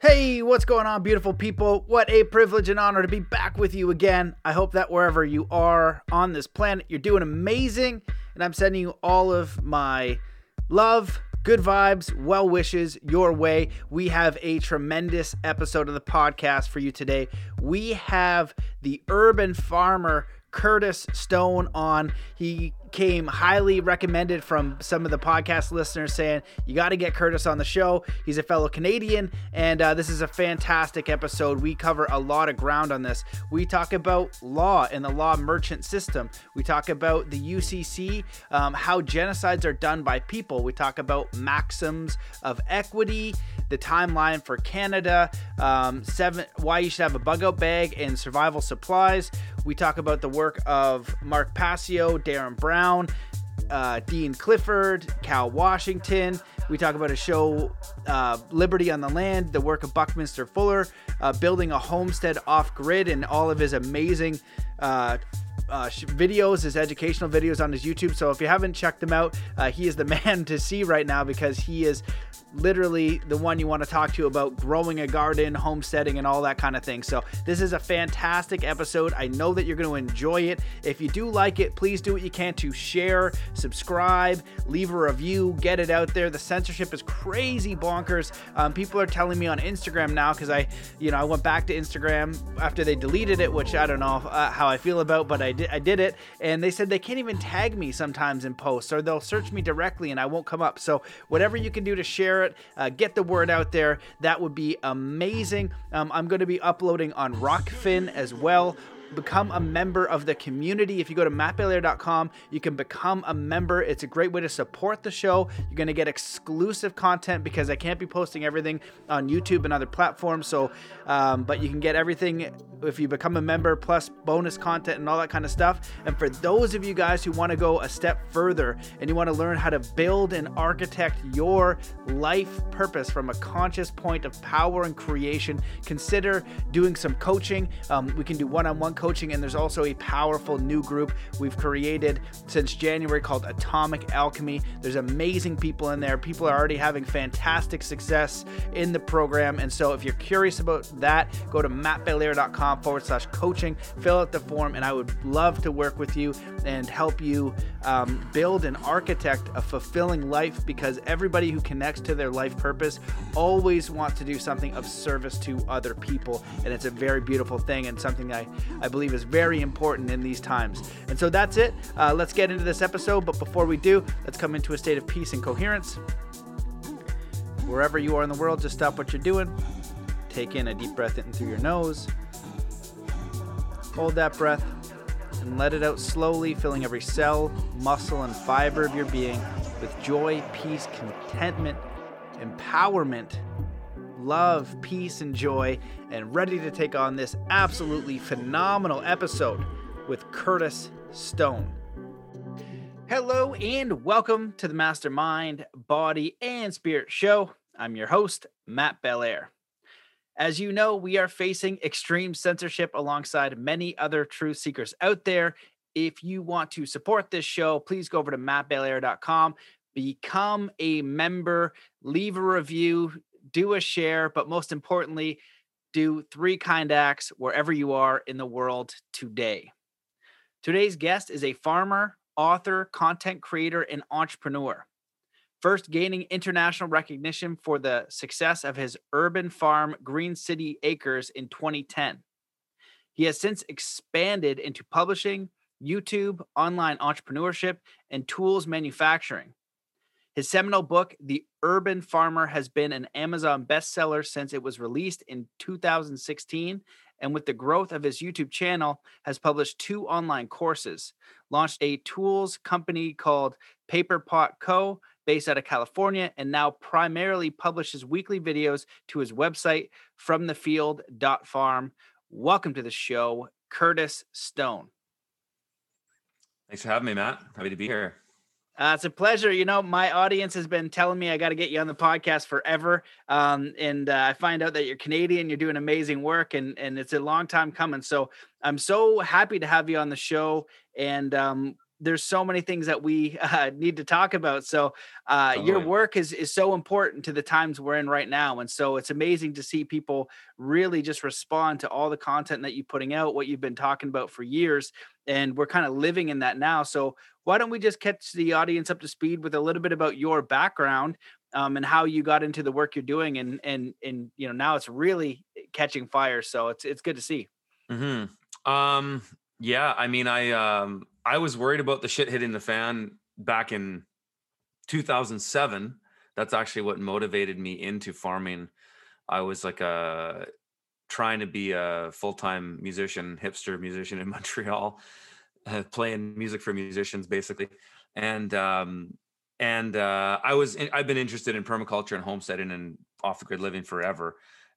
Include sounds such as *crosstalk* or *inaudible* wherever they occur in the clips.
Hey, what's going on, beautiful people? What a privilege and honor to be back with you again. I hope that wherever you are on this planet, you're doing amazing. And I'm sending you all of my love, good vibes, well wishes your way. We have a tremendous episode of the podcast for you today. We have the urban farmer Curtis Stone on. He came highly recommended from some of the podcast listeners saying you got to get Curtis on the show. He's a fellow Canadian, and uh, this is a fantastic episode. We cover a lot of ground on this. We talk about law and the law merchant system. We talk about the UCC, um, how genocides are done by people. We talk about maxims of equity, the timeline for Canada, um, seven why you should have a bug out bag and survival supplies. We talk about the work of Mark Passio, Derren Brown, uh, Dean Clifford, Cal Washington. We talk about a show, uh, Liberty on the Land, the work of Buckminster Fuller, uh, building a homestead off grid, and all of his amazing uh, uh, videos, his educational videos on his YouTube. So if you haven't checked them out, uh, he is the *laughs* man to see right now because he is literally the one you want to talk to about growing a garden, homesteading, and all that kind of thing. So, this is a fantastic episode. I know that you're going to enjoy it. If you do like it, please do what you can to share, subscribe, leave a review, get it out there. The censorship is crazy bonkers. Um, people are telling me on Instagram now because I, you know, I went back to Instagram after they deleted it, which I don't know uh, how I feel about, but I did, I did it, and they said they can't even tag me sometimes in posts, or they'll search me directly and I won't come up. So, whatever you can do to share share it, uh, get the word out there. That would be amazing. Um, I'm going to be uploading on Rokfin as well become a member of the community. If you go to mattbelair.com, you can become a member. It's a great way to support the show. You're going to get exclusive content because I can't be posting everything on YouTube and other platforms. So, um, but you can get everything if you become a member, plus bonus content and all that kind of stuff. And for those of you guys who want to go a step further and you want to learn how to build and architect your life purpose from a conscious point of power and creation, consider doing some coaching. Um, we can do one on one coaching, and there's also a powerful new group we've created since January called Atomic Alchemy. There's amazing people in there. People are already having fantastic success in the program. And so if you're curious about that, go to mattbelair.com forward slash coaching, fill out the form, and I would love to work with you and help you um, build and architect a fulfilling life because everybody who connects to their life purpose always wants to do something of service to other people. And it's a very beautiful thing and something I, I I believe is very important in these times. And so that's it. Uh, let's get into this episode. But before we do, let's come into a state of peace and coherence. Wherever you are in the world, just stop what you're doing. Take in a deep breath in through your nose. Hold that breath and let it out slowly, filling every cell, muscle, and fiber of your being with joy, peace, contentment, empowerment love, peace, and joy, and ready to take on this absolutely phenomenal episode with Curtis Stone. Hello, and welcome to the Mastermind, Body, and Spirit Show. I'm your host, Matt Belair. As you know, we are facing extreme censorship alongside many other truth seekers out there. If you want to support this show, please go over to mattbelair.com, become a member, leave a review, do a share, but most importantly, do three kind acts wherever you are in the world today. Today's guest is a farmer, author, content creator, and entrepreneur. First gaining international recognition for the success of his urban farm, Green City Acres, in 2010. He has since expanded into publishing, YouTube, online entrepreneurship, and tools manufacturing. His seminal book, The Urban Farmer, has been an Amazon bestseller since it was released in 2016. And with the growth of his YouTube channel, has published two online courses, launched a tools company called Paper Pot Co., based out of California, and now primarily publishes weekly videos to his website, fromthefield.farm. Welcome to the show, Curtis Stone. Thanks for having me, Matt. Happy to be here. Uh, it's a pleasure. You know, my audience has been telling me I got to get you on the podcast forever. Um, and uh, I find out that you're Canadian, you're doing amazing work, and and it's a long time coming. So I'm so happy to have you on the show. And um, there's so many things that we *laughs* uh, need to talk about. So uh, totally. your work is is so important to the times we're in right now, and so it's amazing to see people really just respond to all the content that you're putting out, what you've been talking about for years, and we're kind of living in that now. So why don't we just catch the audience up to speed with a little bit about your background um, and how you got into the work you're doing, and and and you know now it's really catching fire. So it's it's good to see. Hmm. Um. Yeah. I mean, I um I was worried about the shit hitting the fan back in 2007. That's actually what motivated me into farming. I was like a uh, trying to be a full-time musician, hipster musician in *laughs* Montreal, uh, playing music for musicians basically. And um and uh I was in, I've been interested in permaculture and homesteading and off the grid living forever.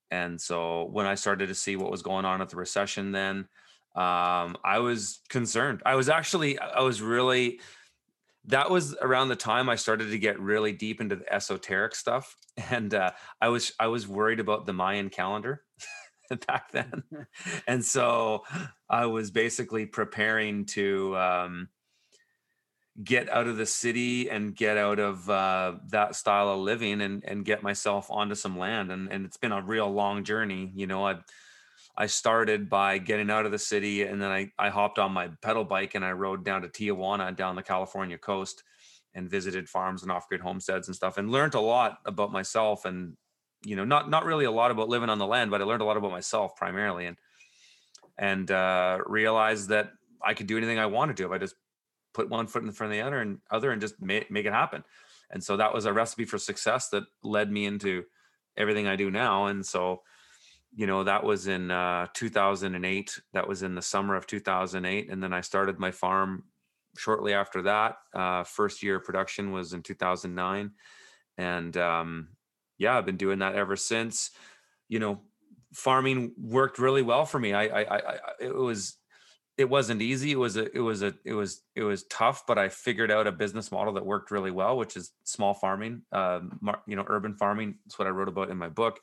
And so when I started to see what was going on at the recession then um, I was concerned. I was actually, I was really, that was around the time I started to get really deep into the esoteric stuff. *laughs* And uh, I was, I was worried about the Mayan calendar *laughs* back then. *laughs* and so I was basically preparing to, um, get out of the city and get out of uh, that style of living and and get myself onto some land and and it's been a real long journey you know i I started by getting out of the city and then I, I hopped on my pedal bike and I rode down to Tijuana down the California coast and visited farms and off-grid homesteads and stuff and learned a lot about myself and you know not not really a lot about living on the land but I learned a lot about myself primarily and and uh, realized that I could do anything I wanted to if I just put one foot in front of the other and other and just make, make it happen and so that was a recipe for success that led me into everything I do now and so you know that was in uh, 2008 that was in the summer of 2008 and then i started my farm shortly after that uh, first year of production was in 2009 and um, yeah i've been doing that ever since. You know farming worked really well for me. I, I i it was it wasn't easy. It was a it was a it was it was tough but i figured out a business model that worked really well which is small farming um, you know urban farming. That's what i wrote about in my book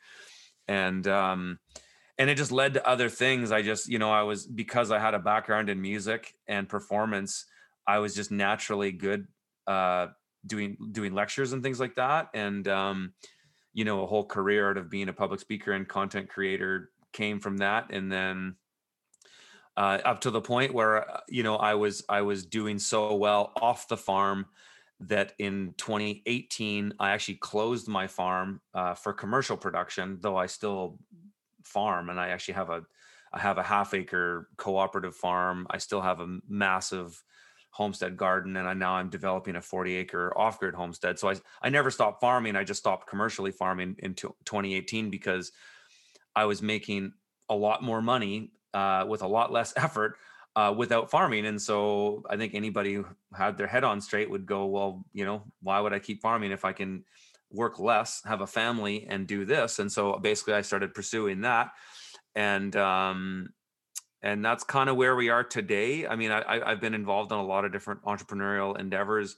and um and it just led to other things. I just you know i was because i had a background in music and performance i was just naturally good uh doing doing lectures and things like that and um you know a whole career out of being a public speaker and content creator came from that and then uh, up to the point where uh, you know i was i was doing so well off the farm that in 2018 I actually closed my farm uh, for commercial production, though I still farm and I actually have a I have a half acre cooperative farm. I still have a massive homestead garden and I now I'm developing a 40 acre off grid homestead. So I I never stopped farming. I just stopped commercially farming in 2018 because I was making a lot more money uh, with a lot less *laughs* effort uh, without farming. And so I think anybody had their head on straight would go, well, you know, why would I keep farming if I can work less, have a family, and do this? And so basically, I started pursuing that, and um, and that's kind of where we are today. I mean, I, I've been involved in a lot of different entrepreneurial endeavors.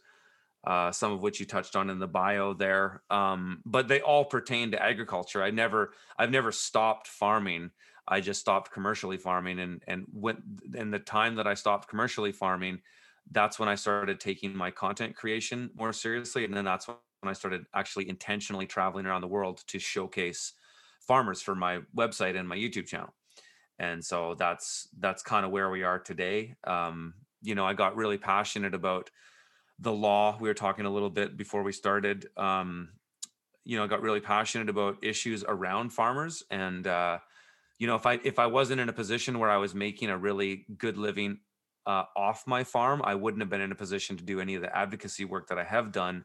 Uh, some of which you touched on in the bio there, um, but they all pertain to agriculture. I never, I've never stopped farming. I just stopped commercially farming and and when in the time that I stopped commercially farming, that's when I started taking my content creation more seriously. And then that's when I started actually intentionally traveling around the world to showcase farmers for my website and my YouTube channel. And so that's that's kind of where we are today. Um, you know, I got really passionate about the law. We were talking a little bit before we started. Um, you know, I got really passionate about issues around farmers and uh, you know if i if i wasn't in a position where i was making a really good living uh, off my farm i wouldn't have been in a position to do any of the advocacy work that i have done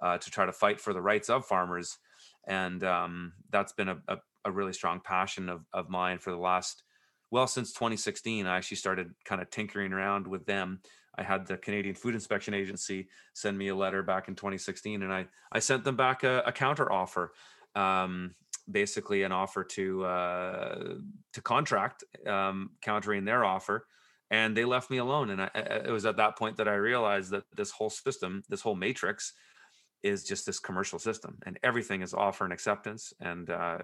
uh, to try to fight for the rights of farmers. And um, that's been a, a, a, really strong passion of, of mine for the last well since 2016 i actually started kind of tinkering around with them. I had the canadian food inspection agency send me a letter back in 2016 and i i sent them back a, a counter offer um, basically an offer to uh, to contract, um, countering their offer, and they left me alone. And I, it was at that point that I realized that this whole system, this whole matrix, is just this commercial system, and everything is offer and acceptance. And uh,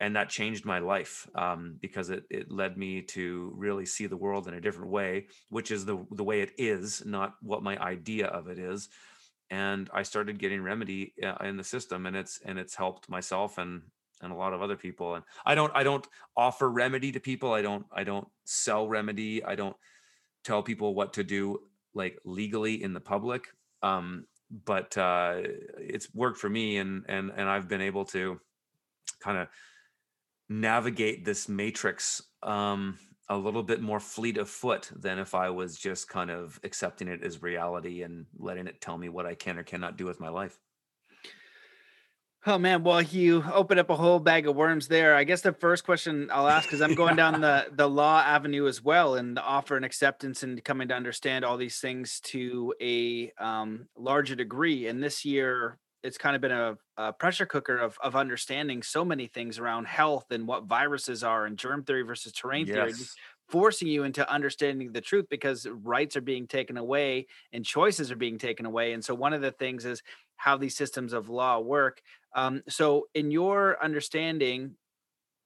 and that changed my life um, because it, it led me to really see the world in a different way which is the the way it is not what my idea of it is and i started getting remedy uh, in the system and it's and it's helped myself and and a lot of other people and i don't i don't offer remedy to people i don't i don't sell remedy i don't tell people what to do like legally in the public um but uh it's worked for me and and and i've been able to kind of navigate this matrix um, a little bit more fleet of foot than if I was just kind of accepting it as reality and letting it tell me what I can or cannot do with my life. Oh man, well you open up a whole bag of worms there. I guess the first question I'll ask because I'm going down *laughs* the the law avenue as well, and the offer and acceptance and coming to understand all these things to a um, larger degree. And this year, it's kind of been a, a, pressure cooker of, of understanding so many things around health and what viruses are and germ theory versus terrain yes. theory forcing you into understanding the truth because rights are being taken away and choices are being taken away and so one of the things is how these systems of law work um, so in your understanding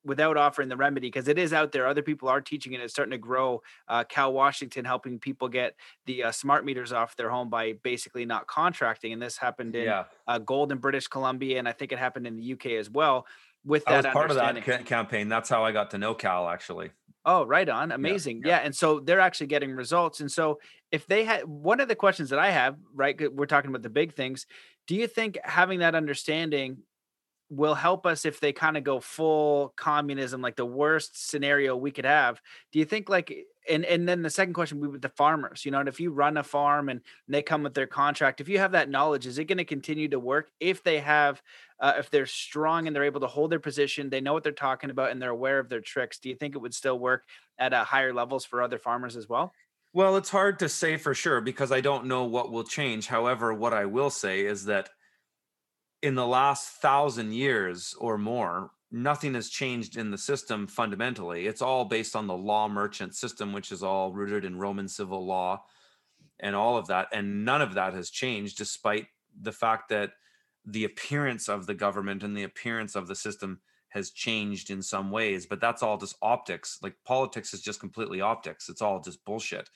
without offering the remedy because it is out there. Other people are teaching it. It's starting to grow. Uh, Cal Washington helping people get the uh, smart meters off their home by basically not contracting. And this happened in yeah. uh, Golden, British Columbia, and I think it happened in the UK as well. With that, I was part of that ca- campaign. That's how I got to know Cal actually. Oh, right on. Amazing. Yeah, yeah. yeah, And so they're actually getting results. And so if they had one of the questions that I have, right, we're talking about the big things. Do you think having that understanding will help us if they kind of go full communism, like the worst scenario we could have. Do you think like and and then the second question would be with the farmers, you know, and if you run a farm and they come with their contract, if you have that knowledge, is it going to continue to work if they have uh, if they're strong and they're able to hold their position, they know what they're talking about and they're aware of their tricks. Do you think it would still work at uh, higher levels for other farmers as well? Well, it's hard to say for sure because I don't know what will change. However, what I will say is that in the last thousand years or more, nothing has changed in the system fundamentally. It's all based on the law merchant system, which is all rooted in Roman civil law and all of that. And none of that has changed, despite the fact that the appearance of the government and the appearance of the system has changed in some ways. But that's all just optics. Like politics is just completely optics. It's all just bullshit.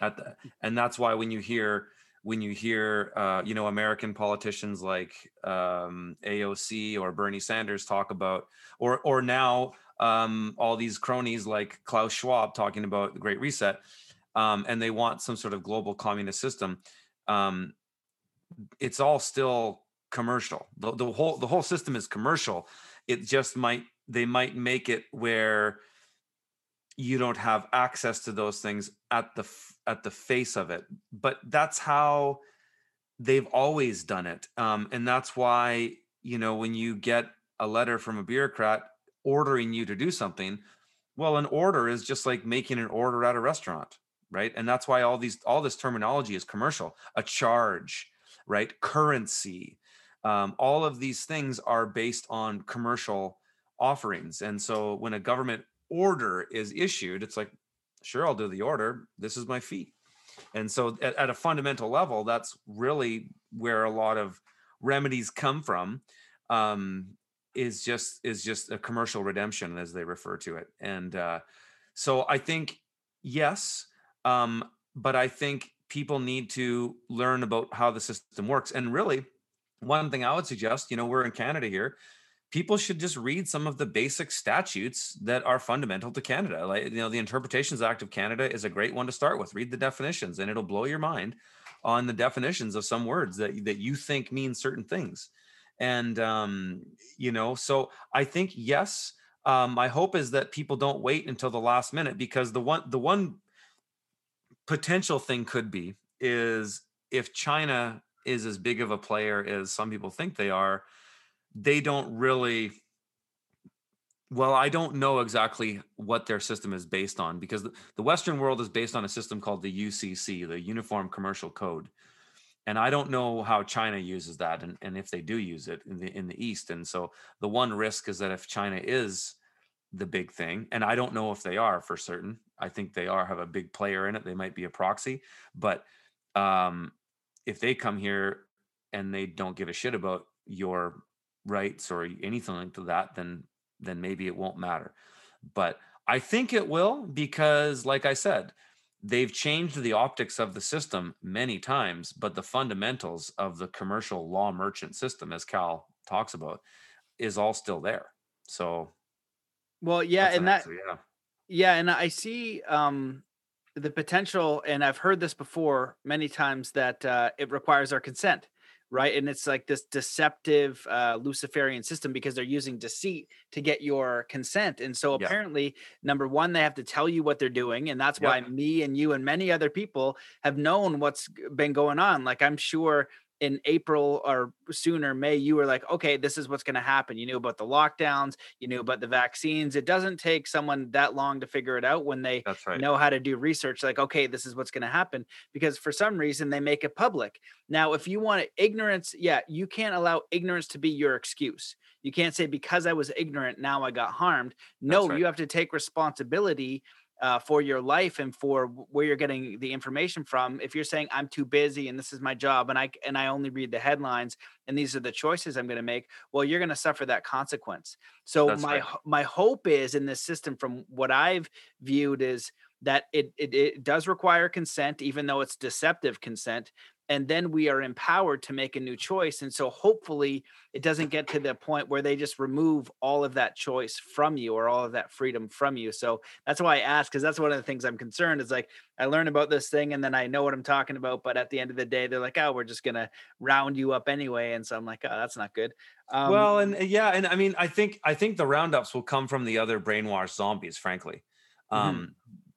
At The, and that's why when you hear when you hear uh, you know American politicians like um, AOC or Bernie Sanders talk about, or or now um, all these cronies like Klaus Schwab talking about the Great Reset, um, and they want some sort of global communist system. Um, it's all still commercial. The, the whole the whole system is commercial. It just might they might make it where you don't have access to those things at the at the face of it. But that's how they've always done it um, and that's why you know when you get a letter from a bureaucrat ordering you to do something well an order is just like making an order at a restaurant right? And that's why all these all this terminology is commercial. A charge right? Currency um, all of these things are based on commercial offerings and so when a government order is issued, it's like, sure, I'll do the order. This is my fee. And so at, at a fundamental level, that's really where a lot of remedies come from. Um, is just is just a commercial redemption as they refer to it and uh, so i think yes um, but i think people need to learn about how the system works and really one thing i would suggest you know we're in canada here people should just read some of the basic statutes that are fundamental to Canada. Like, you know, the Interpretations Act of Canada is a great one to start with. Read the definitions, and it'll blow your mind on the definitions of some words that, that you think mean certain things. And, um, you know, so I think, yes, um, my hope is that people don't wait until the last minute because the one, the one potential thing could be is if China is as big of a player as some people think they are, they don't really well i don't know exactly what their system is based on because the western world is based on a system called the ucc the uniform commercial code and i don't know how china uses that and, and if they do use it in the in the east and so the one risk is that if china is the big thing and i don't know if they are for certain i think they are have a big player in it they might be a proxy but um if they come here and they don't give a shit about your rights or anything like that, then then maybe it won't matter. But I think it will because, like I said, they've changed the optics of the system many times, but the fundamentals of the commercial law merchant system, as Cal talks about, is all still there. So, well, yeah, and that, yeah, yeah, and I see um, the potential, and I've heard this before many times that uh, it requires our consent right? And it's like this deceptive uh, Luciferian system because they're using deceit to get your consent. And so apparently, number one, they have to tell you what they're doing, and that's yep. why me and you and many other people have known what's been going on. Like I'm sure in April or sooner May, you were like, okay, this is what's going to happen. You knew about the lockdowns, you knew about the vaccines. It doesn't take someone that long to figure it out when they right. know how to do research. Like, okay, this is what's going to happen because for some reason they make it public. Now, if you want ignorance, yeah, you can't allow ignorance to be your excuse. You can't say because I was ignorant, now I got harmed. No, right. you have to take responsibility uh, for your life and for where you're getting the information from if you're saying i'm too busy and this is my job and i and i only read the headlines and these are the choices i'm going to make well you're going to suffer that consequence so That's my right. my hope is in this system from what i've viewed is that it, it it does require consent even though it's deceptive consent and then we are empowered to make a new choice and so hopefully it doesn't get to the point where they just remove all of that choice from you or all of that freedom from you. So that's why i ask because that's one of the things i'm concerned is like i learn about this thing and then i know what i'm talking about but at the end of the day they're like oh we're just gonna round you up anyway and so i'm like oh that's not good. Um, well and yeah and i mean i think i think the roundups will come from the other brainwashed zombies frankly. Mm-hmm.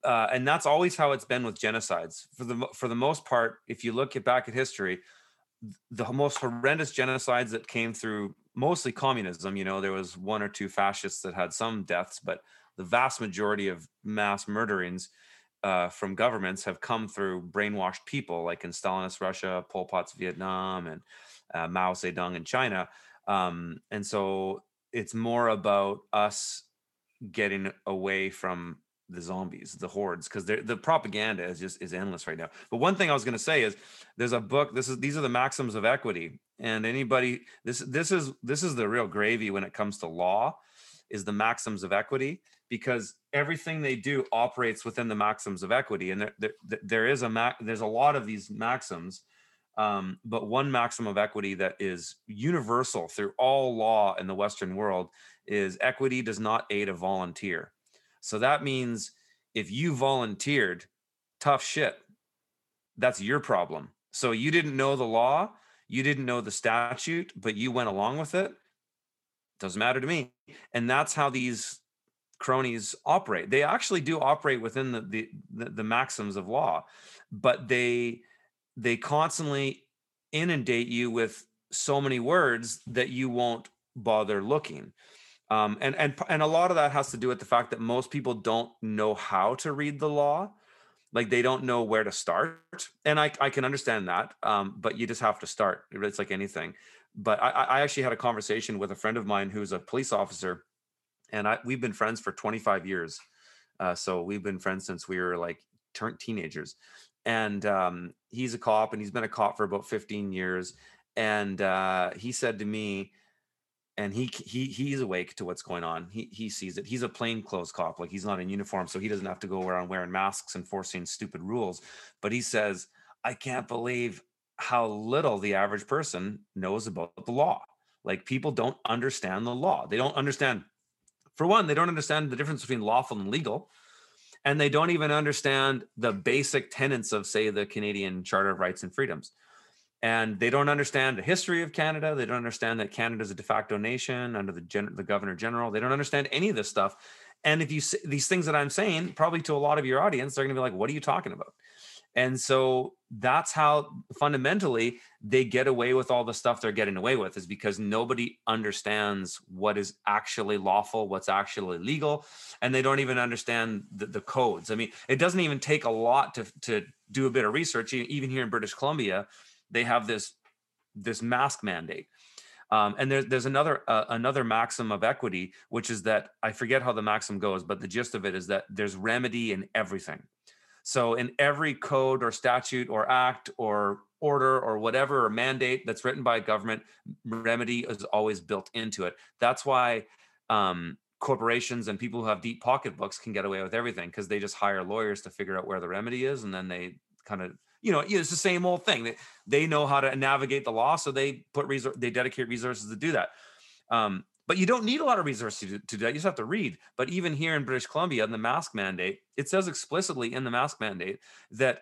Uh, and that's always how it's been with genocides. For the for the most part, if you look at back at history, the most horrendous genocides that came through mostly communism. You know, there was one or two fascists that had some deaths, but the vast majority of mass murderings uh, from governments have come through brainwashed people, like in Stalinist Russia, Pol Pot's Vietnam, and uh, Mao Zedong in China. Um, and so it's more about us getting away from the zombies, the hordes, because the propaganda is just is endless right now. But one thing I was going to say is there's a book. This is these are the maxims of equity, and anybody this this is this is the real gravy when it comes to law, is the maxims of equity because everything they do operates within the maxims of equity, and there there, there is a mac, there's a lot of these maxims. Um, but one maxim of equity that is universal through all law in the Western world is equity does not aid a volunteer so that means if you volunteered, tough shit. That's your problem. So you didn't know the law, you didn't know the statute, but you went along with it. Doesn't matter to me. And that's how these cronies operate. They actually do operate within the the, the, the maxims of law, but they they constantly inundate you with so many words that you won't bother looking. Um, and and and a lot of that has to do with the fact that most people don't know how to read the law, like they don't know where to start. And I I can understand that, um, but you just have to start. It's like anything. But I, I actually had a conversation with a friend of mine who's a police officer, and I we've been friends for 25 years. Uh, so we've been friends since we were like turned teenagers. And um, he's a cop, and he's been a cop for about 15 years. And uh, he said to me and he he he's awake to what's going on. He he sees it. He's a plainclothes cop, like he's not in uniform, so he doesn't have to go around wearing masks and forcing stupid rules. But he says, "I can't believe how little the average person knows about the law. Like people don't understand the law. They don't understand. For one, they don't understand the difference between lawful and legal." And they don't even understand the basic tenets of, say, the Canadian Charter of Rights and Freedoms and they don't understand the history of Canada. They don't understand that Canada is a de facto nation under the gen- the governor general. They don't understand any of this stuff. And if you these things that I'm saying, probably to a lot of your audience, they're going to be like, "What are you talking about?" And so that's how fundamentally they get away with all the stuff they're getting away with is because nobody understands what is actually lawful, what's actually legal, and they don't even understand the, the codes. I mean, it doesn't even take a lot to to do a bit of research. Even here in British Columbia, they have this this mask mandate. Um, and there's there's another uh, another maxim of equity, which is that I forget how the maxim goes, but the gist of it is that there's remedy in everything. So in every code or statute or act or order or whatever or mandate that's written by a government, remedy is always built into it. That's why um, corporations and people who have deep pocketbooks can get away with everything because they just hire lawyers to figure out where the remedy is and then they kind of you know it's the same old thing. They, they know how to navigate the law so they put resor- they dedicate resources to do that. Um, but you don't need a lot of resources to, to do that. You just have to read. But even here in british columbia in the mask mandate it says explicitly in the mask mandate that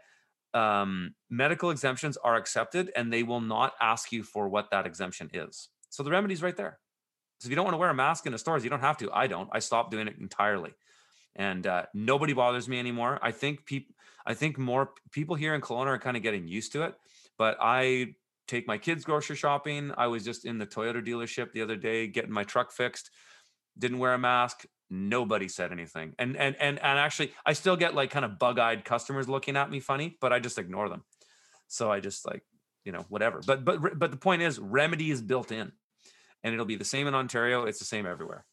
um, medical exemptions are accepted and they will not ask you for what that exemption is. So the remedy's right there. So if you don't want to wear a mask in the stores, you don't have to. I don't. I stopped doing it entirely, and uh, nobody bothers me anymore. I think people, I think more people here in Kelowna are kind of getting used to it. But I take my kids grocery shopping. I was just in the Toyota dealership the other day getting my truck fixed. Didn't wear a mask. Nobody said anything. And and and and actually, I still get like kind of bug-eyed customers looking at me funny, but I just ignore them. So I just like you know whatever. But but but the point is, remedy is built in and it'll be the same in Ontario. It's the same everywhere.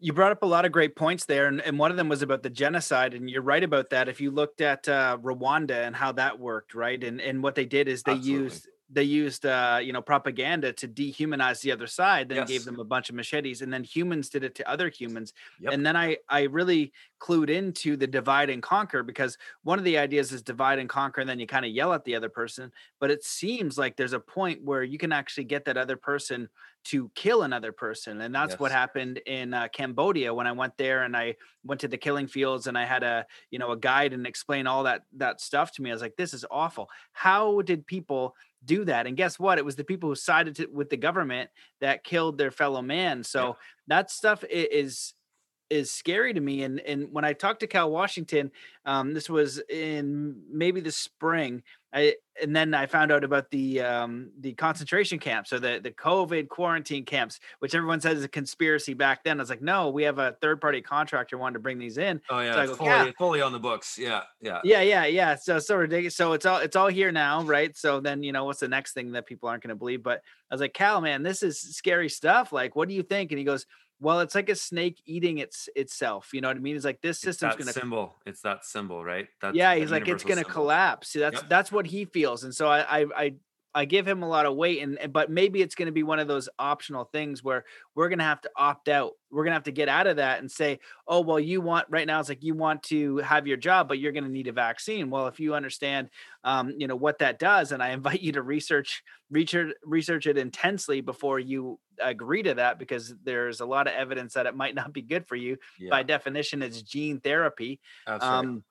You brought up a lot of great points there, and, and one of them was about the genocide, and you're right about that. If you looked at uh, Rwanda and how that worked, right, and and what they did is they Absolutely. used they used uh, you know propaganda to dehumanize the other side then yes. gave them a bunch of machetes and then humans did it to other humans yep. and then i i really clued into the divide and conquer because one of the ideas is divide and conquer and then you kind of yell at the other person but it seems like there's a point where you can actually get that other person to kill another person and that's yes. what happened in uh, cambodia when i went there and i went to the killing fields and i had a you know a guide and explain all that that stuff to me i was like this is awful how did people do that. And guess what? It was the people who sided to, with the government that killed their fellow man. So yeah. that stuff is is scary to me. And and when I talked to Cal Washington, um, this was in maybe the spring. I and then I found out about the um, the concentration camps, or the the COVID quarantine camps, which everyone says is a conspiracy back then. I was like, no, we have a third party contractor wanting to bring these in. Oh yeah, so go, fully, yeah. fully on the books. Yeah, yeah, yeah, yeah, yeah. So so ridiculous. So it's all it's all here now, right? So then you know what's the next thing that people aren't going to believe? But I was like, Cal, man, this is scary stuff. Like, what do you think? And he goes, well, it's like a snake eating its itself. You know what I mean? It's like this system's it's gonna symbol. It's that symbol, right? That's yeah, he's like it's gonna symbol. collapse. See, that's yep. that's what he feels. And so I I I I give him a lot of weight, and but maybe it's going to be one of those optional things where we're going to have to opt out. We're going to have to get out of that and say, oh well, you want right now it's like you want to have your job, but you're going to need a vaccine. Well, if you understand, um, you know what that does, and I invite you to research research research it intensely before you agree to that because there's a lot of evidence that it might not be good for you. Yeah. By definition, it's gene therapy. That's um,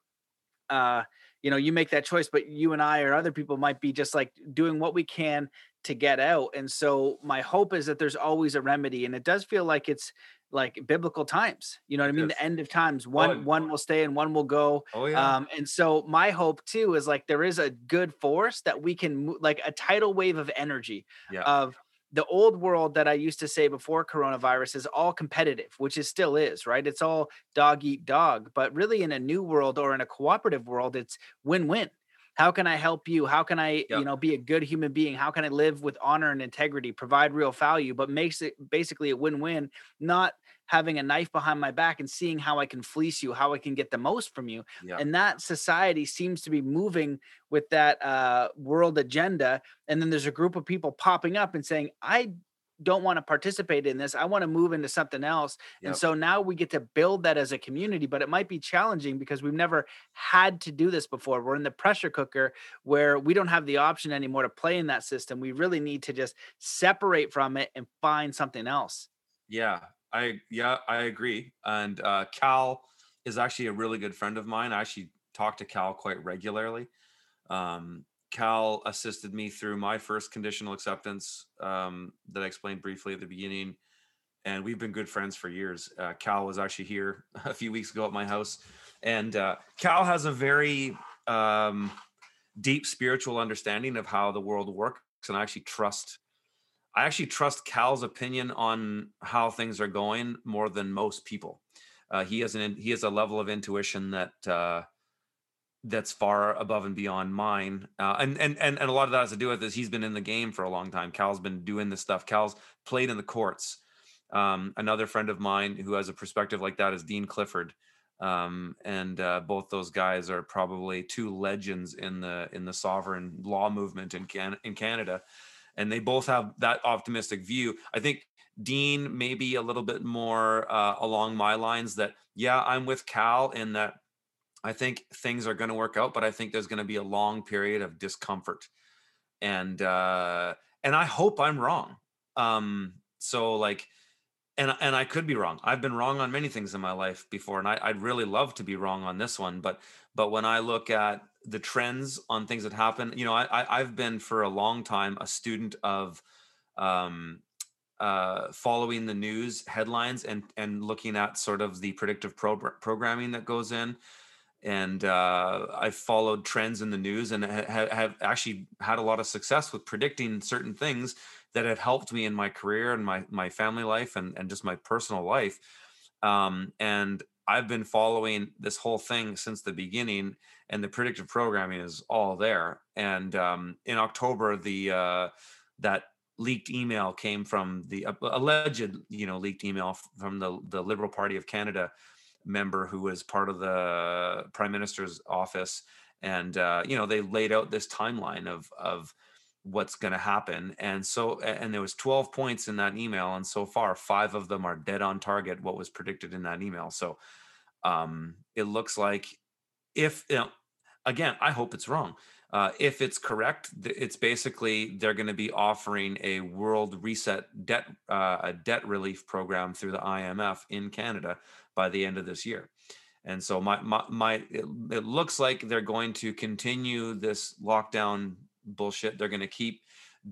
right. Uh, you know you make that choice but you and i or other people might be just like doing what we can to get out and so my hope is that there's always a remedy and it does feel like it's like biblical times you know what i mean yes. the end of times one oh, one will stay and one will go oh yeah um and so my hope too is like there is a good force that we can like a tidal wave of energy yeah. of the old world that I used to say before coronavirus is all competitive, which is still is, right? It's all dog eat dog. But really, in a new world or in a cooperative world, it's win win. How can I help you? How can I, you know, be a good human being? How can I live with honor and integrity, provide real value, but makes it basically a win win, not having a knife behind my back and seeing how I can fleece you, how I can get the most from you. Yeah. And that society seems to be moving with that uh, world agenda. And then there's a group of people popping up and saying, I don't want to participate in this. I want to move into something else. Yep. And so now we get to build that as a community, but it might be challenging because we've never had to do this before. We're in the pressure cooker where we don't have the option anymore to play in that system. We really need to just separate from it and find something else. Yeah. I yeah, I agree. And uh, Cal is actually a really good friend of mine. I actually talk to Cal quite regularly. Um, Cal assisted me through my first conditional acceptance um, that I explained briefly at the beginning, and we've been good friends for years. Uh, Cal was actually here *laughs* a few weeks ago at my house, and uh, Cal has a very um, deep spiritual understanding of how the world works, and I actually trust I actually trust Cal's opinion on how things are going more than most people. Uh, he has an he has a level of intuition that uh, that's far above and beyond mine. Uh, and, and and and a lot of that has to do with this. He's been in the game for a long time. Cal's been doing this stuff. Cal's played in the courts. Um, another friend of mine who has a perspective like that is Dean Clifford. Um, and uh, both those guys are probably two legends in the in the sovereign law movement in Can- in Canada and they both have that optimistic view. I think Dean maybe a little bit more uh, along my lines that yeah, I'm with Cal in that I think things are going to work out, but I think there's going to be a long period of discomfort, and uh, and I hope I'm wrong. Um, so like, and and I could be wrong. I've been wrong on many things in my life before, and I, I'd really love to be wrong on this one. But but when I look at the trends on things that happen, you know, I, I I've been for a long time a student of um, uh, following the news headlines and and looking at sort of the predictive pro- programming that goes in and uh, I followed trends in the news and ha- have actually had a lot of success with predicting certain things that have helped me in my career and my my family life and and just my personal life. Um, and I've been following this whole thing since the beginning, and the predictive programming is all there. And um, in October, the uh, that leaked email came from the uh, alleged, you know, leaked email from the the Liberal Party of Canada member who was part of the prime minister's office and uh, you know they laid out this timeline of of what's going to happen and so and there was 12 points in that email and so far five of them are dead on target what was predicted in that email so um it looks like if you know again i hope it's wrong uh, if it's correct, it's basically they're going to be offering a world reset debt uh, a debt relief program through the IMF in Canada by the end of this year. And so my my, my it, it looks like they're going to continue this lockdown bullshit. They're going to keep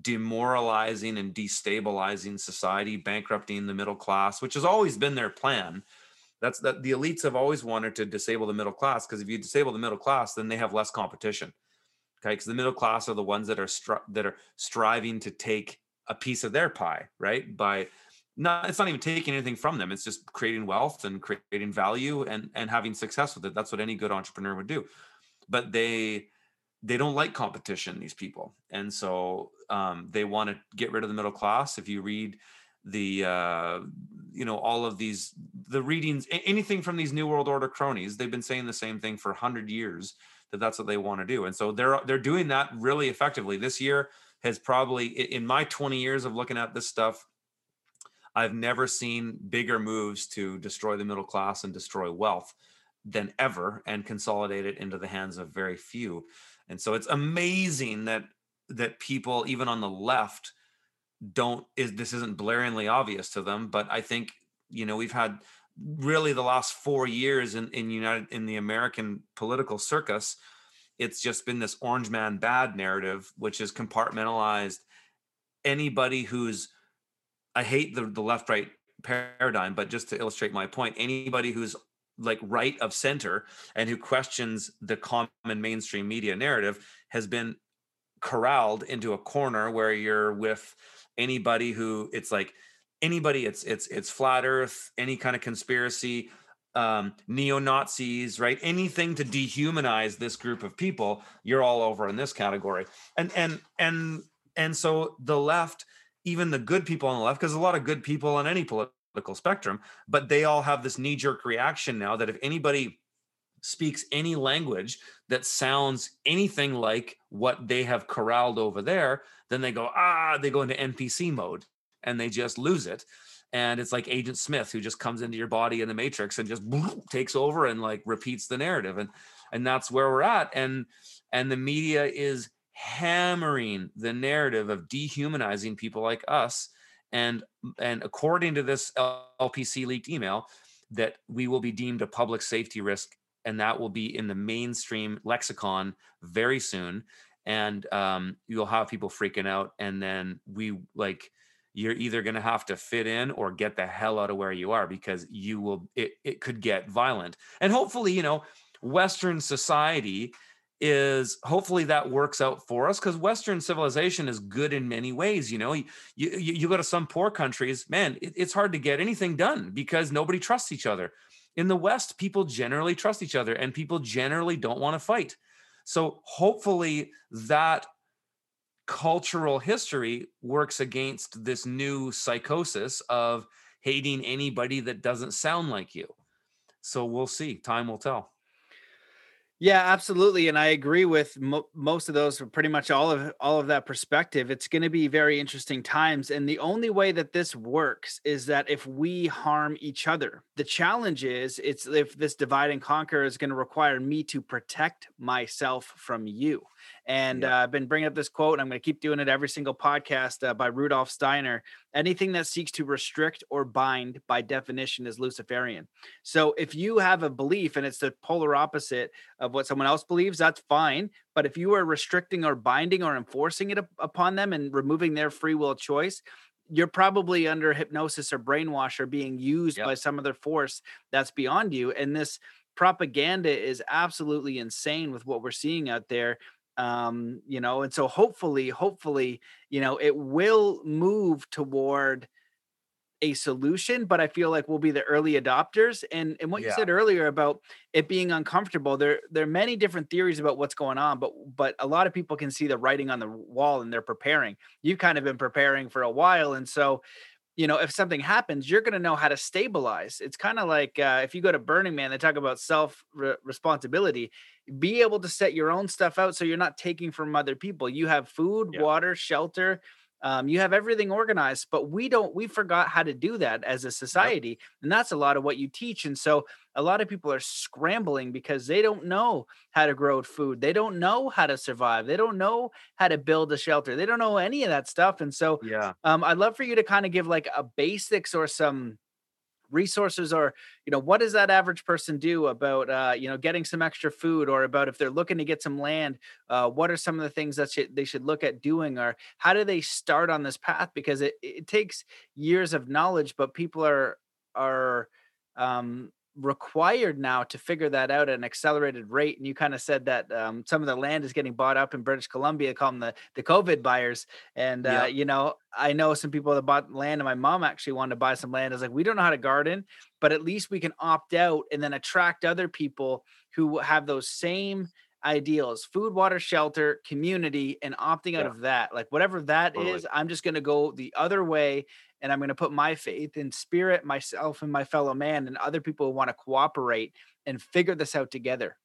demoralizing and destabilizing society, bankrupting the middle class, which has always been their plan. That's that the elites have always wanted to disable the middle class because if you disable the middle class, then they have less competition okay because the middle class are the ones that are stri- that are striving to take a piece of their pie right by not it's not even taking anything from them it's just creating wealth and creating value and and having success with it that's what any good entrepreneur would do but they they don't like competition these people and so um, they want to get rid of the middle class if you read the uh, you know all of these the readings anything from these new world order cronies they've been saying the same thing for 100 years that that's what they want to do. And so they're they're doing that really effectively. This year has probably in my 20 years of looking at this stuff, I've never seen bigger moves to destroy the middle class and destroy wealth than ever and consolidate it into the hands of very few. And so it's amazing that that people even on the left don't is this isn't blaringly obvious to them, but I think you know we've had really the last four years in, in United in the American political circus, it's just been this orange man bad narrative, which is compartmentalized anybody who's I hate the, the left right paradigm, but just to illustrate my point, anybody who's like right of center and who questions the common mainstream media narrative has been corralled into a corner where you're with anybody who it's like anybody it's it's it's flat earth any kind of conspiracy um, neo Nazis, right? Anything to dehumanize this group of people, you're all over in this category. And and and and so the left, even the good people on the left, because a lot of good people on any political spectrum, but they all have this knee jerk reaction now that if anybody speaks any language that sounds anything like what they have corralled over there, then they go ah, they go into NPC mode and they just lose it. And it's like agent smith who just comes into your body in the matrix and just *laughs* takes over and like repeats the narrative and and that's where we're at. And and the media is hammering the narrative of dehumanizing people like us and and according to this lpc leaked email that we will be deemed a public safety risk and that will be in the mainstream lexicon very soon. And um, you'll have people freaking out and then we like you're either going to have to fit in or get the hell out of where you are because you will it, it could get violent. And hopefully you know western society is hopefully that works out for us because western civilization is good in many ways you know you, you, you go to some poor countries man it, it's hard to get anything done because nobody trusts each other in the west people generally trust each other and people generally don't want to fight so hopefully that cultural history works against this new psychosis of hating anybody that doesn't sound like you. So we'll see. Time will tell. Yeah, absolutely, and I agree with mo- most of those, pretty much all of all of that perspective. It's going to be very interesting times, and the only way that this works is that if we harm each other. The challenge is, it's if this divide and conquer is going to require me to protect myself from you. And uh, I've been bringing up this quote, and I'm going to keep doing it every single podcast uh, by Rudolf Steiner. Anything that seeks to restrict or bind by definition is Luciferian. So if you have a belief and it's the polar opposite of what someone else believes, that's fine. But if you are restricting or binding or enforcing it upon them and removing their free will choice, you're probably under hypnosis or brainwash or being used yep. by some other force that's beyond you. And this propaganda is absolutely insane with what we're seeing out there um you know and so hopefully hopefully you know it will move toward a solution but i feel like we'll be the early adopters and and what yeah. you said earlier about it being uncomfortable there there are many different theories about what's going on but but a lot of people can see the writing on the wall and they're preparing you've kind of been preparing for a while and so you know, if something happens, you're going to know how to stabilize. It's kind of like uh, if you go to Burning Man, they talk about self re- responsibility. Be able to set your own stuff out so you're not taking from other people. You have food, yeah. water, shelter, um, you have everything organized, but we don't, we forgot how to do that as a society. Yep. And that's a lot of what you teach. And so a lot of people are scrambling because they don't know how to grow food. They don't know how to survive. They don't know how to build a shelter. They don't know any of that stuff. And so, yeah, um, I'd love for you to kind of give like a basics or some, resources or you know what does that average person do about uh, you know getting some extra food or about if they're looking to get some land uh, what are some of the things that they should look at doing or how do they start on this path? Because it, it takes years of knowledge but people are are um, required now to figure that out at an accelerated rate. And you kind of said that um, some of the land is getting bought up in British Columbia, call them the, the COVID buyers. And, uh, you know, I know some people that bought land and my mom actually wanted to buy some land. I was like, we don't know how to garden, but at least we can opt out and then attract other people who have those same ideals food water shelter community and opting out yeah. of that like whatever that totally. is, i'm just going to go the other way and I'm going to put my faith in spirit, myself, and my fellow man, and other people who want to cooperate and figure this out together.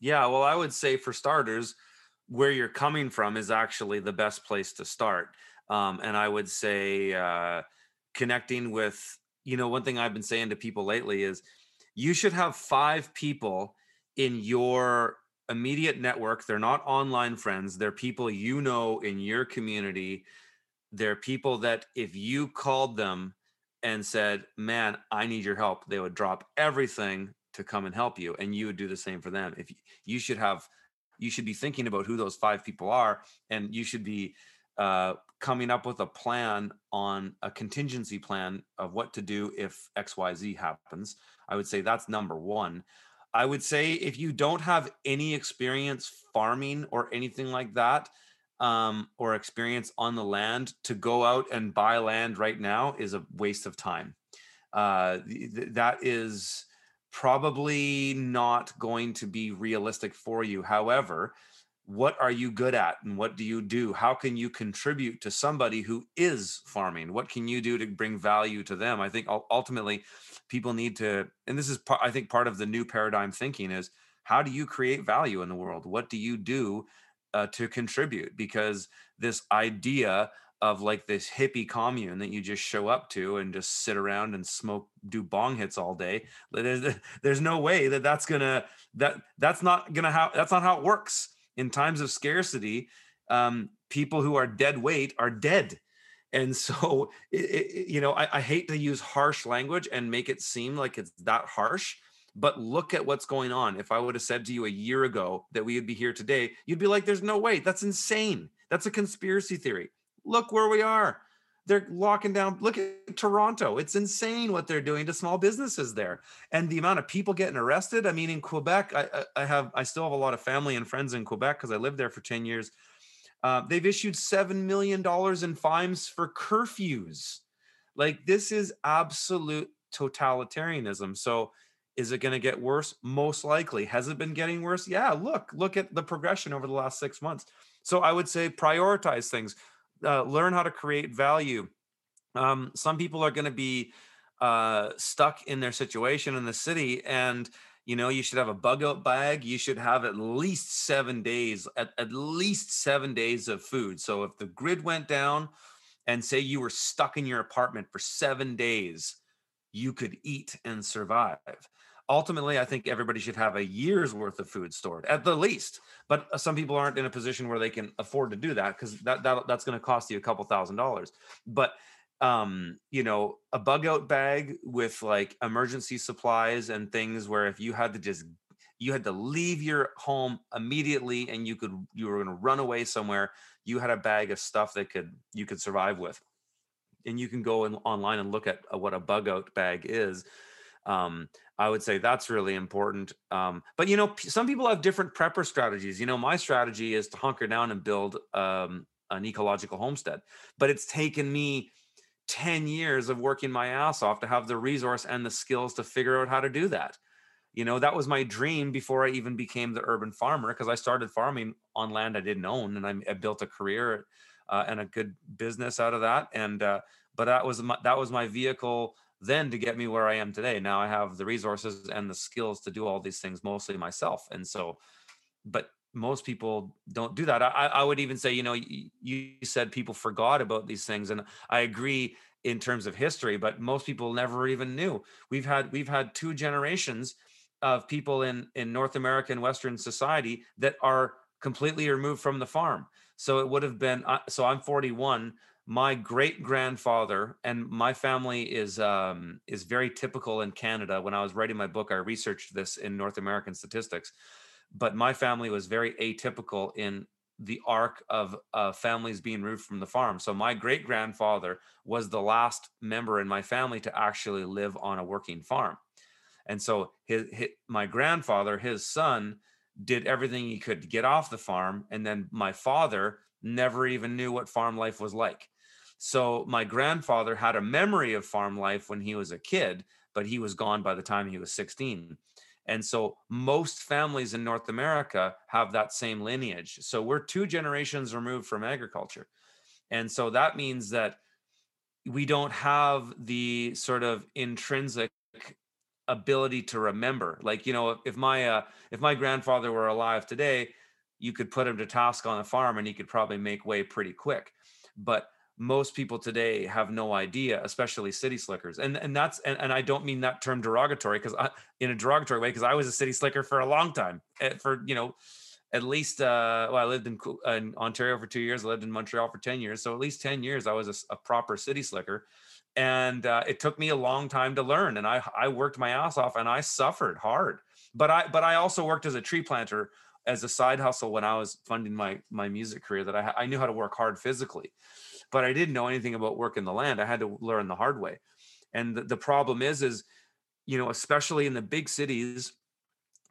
Yeah, well, I would say for starters, where you're coming from is actually the best place to start. Um, and I would say uh, connecting with, you know, one thing I've been saying to people lately is you should have five people in your immediate network. They're not online friends, they're people you know in your community there are people that if you called them and said, "Man, I need your help," they would drop everything to come and help you, and you would do the same for them. If you should have, you should be thinking about who those five people are, and you should be uh, coming up with a plan on a contingency plan of what to do if X Y Z happens. I would say that's number one. I would say if you don't have any experience farming or anything like that, um, or experience on the land to go out and buy land right now is a waste of time. Uh, th- that is probably not going to be realistic for you. However, what are you good at and what do you do? How can you contribute to somebody who is farming? What can you do to bring value to them? I think ultimately people need to, and this is, I think, part of the new paradigm thinking is how do you create value in the world? What do you do uh, to contribute because this idea of like this hippie commune that you just show up to and just sit around and smoke do bong hits all day there's, *laughs* there's no way that that's gonna that that's not gonna how that's not how it works. In times of scarcity um, people who are dead weight are dead. And *laughs* so it, it, you know I, I hate to use harsh language and make it seem like it's that harsh but look at what's going on. If I would have said to you a year ago that we would be here today, you'd be like, there's no way. That's insane. That's a conspiracy theory. Look where we are. They're locking down. Look at Toronto. It's insane what they're doing to small businesses there. And the amount of people getting arrested. I mean, in Quebec, I, I have, I still have a lot of family and friends in Quebec because I lived there for 10 years. Uh, they've issued $7 million in fines for curfews. Like, this is absolute totalitarianism. So, is it going to get worse? Most likely. Has it been getting worse? Yeah. Look, look at the progression over the last six months. So I would say prioritize things, uh, learn how to create value. Um, some people are going to be uh, stuck in their situation in the city, and you know you should have a bug out bag you should have at least seven days at, at least seven days of food so if the grid went down and say you were stuck in your apartment for seven days you could eat and survive ultimately i think everybody should have a year's worth of food stored at the least. But uh, some people aren't in a position where they can afford to do that because that, that that's going to cost you a couple thousand dollars. But um you know a bug out bag with like emergency supplies and things where if you had to just you had to leave your home immediately and you could you were going to run away somewhere you had a bag of stuff that could you could survive with. And you can go in, online and look at uh, what a bug out bag is. Um, i would say that's really important um, but you know some people have different prepper strategies you know my strategy is to hunker down and build um, an ecological homestead but it's taken me 10 years of working my ass off to have the resource and the skills to figure out how to do that. You know, that was my dream before I even became the urban farmer because I started farming on land I didn't own and I, I built a career uh, and a good business out of that. And, uh, but that was my, that was my vehicle then to get me where I am today. Now I have the resources and the skills to do all these things mostly myself. And so, but most people don't do that. I, I would even say, you know, you, you said people forgot about these things, and I agree in terms of history, but most people never even knew. We've had we've had two generations of people in in North American Western society that are completely removed from the farm. So it would have been. So I'm 41. My great grandfather and my family is um, is very typical in Canada. When I was writing my book, I researched this in North American statistics but my family was very atypical in the arc of uh, families being removed from the farm. So my great grandfather was the last member in my family to actually live on a working farm, and so his, his my grandfather, his son, did everything he could to get off the farm, and then my father never even knew what farm life was like. So my grandfather had a memory of farm life when he was a kid, but he was gone by the time he was 16. And so most families in North America have that same lineage. So we're two generations removed from agriculture. And so that means that we don't have the sort of intrinsic ability to remember. Like, you know, if my uh, if my grandfather were alive today, you could put him to task on a farm and he could probably make way pretty quick. But most people today have no idea, especially city slickers. And and that's and, and I don't mean that term derogatory because in a derogatory way because I was a city slicker for a long time eh, for you know at least uh, well I lived in, in, Ontario for two years, I lived in Montreal for ten years, so at least ten years I was a, a proper city slicker, and uh, it took me a long time to learn, and I I worked my ass off and I suffered hard, but I but I also worked as a tree planter as a side hustle when I was funding my my music career that I I knew how to work hard physically but I didn't know anything about working the land. I had to learn the hard way. And the, the problem is, is, you know, especially in the big cities,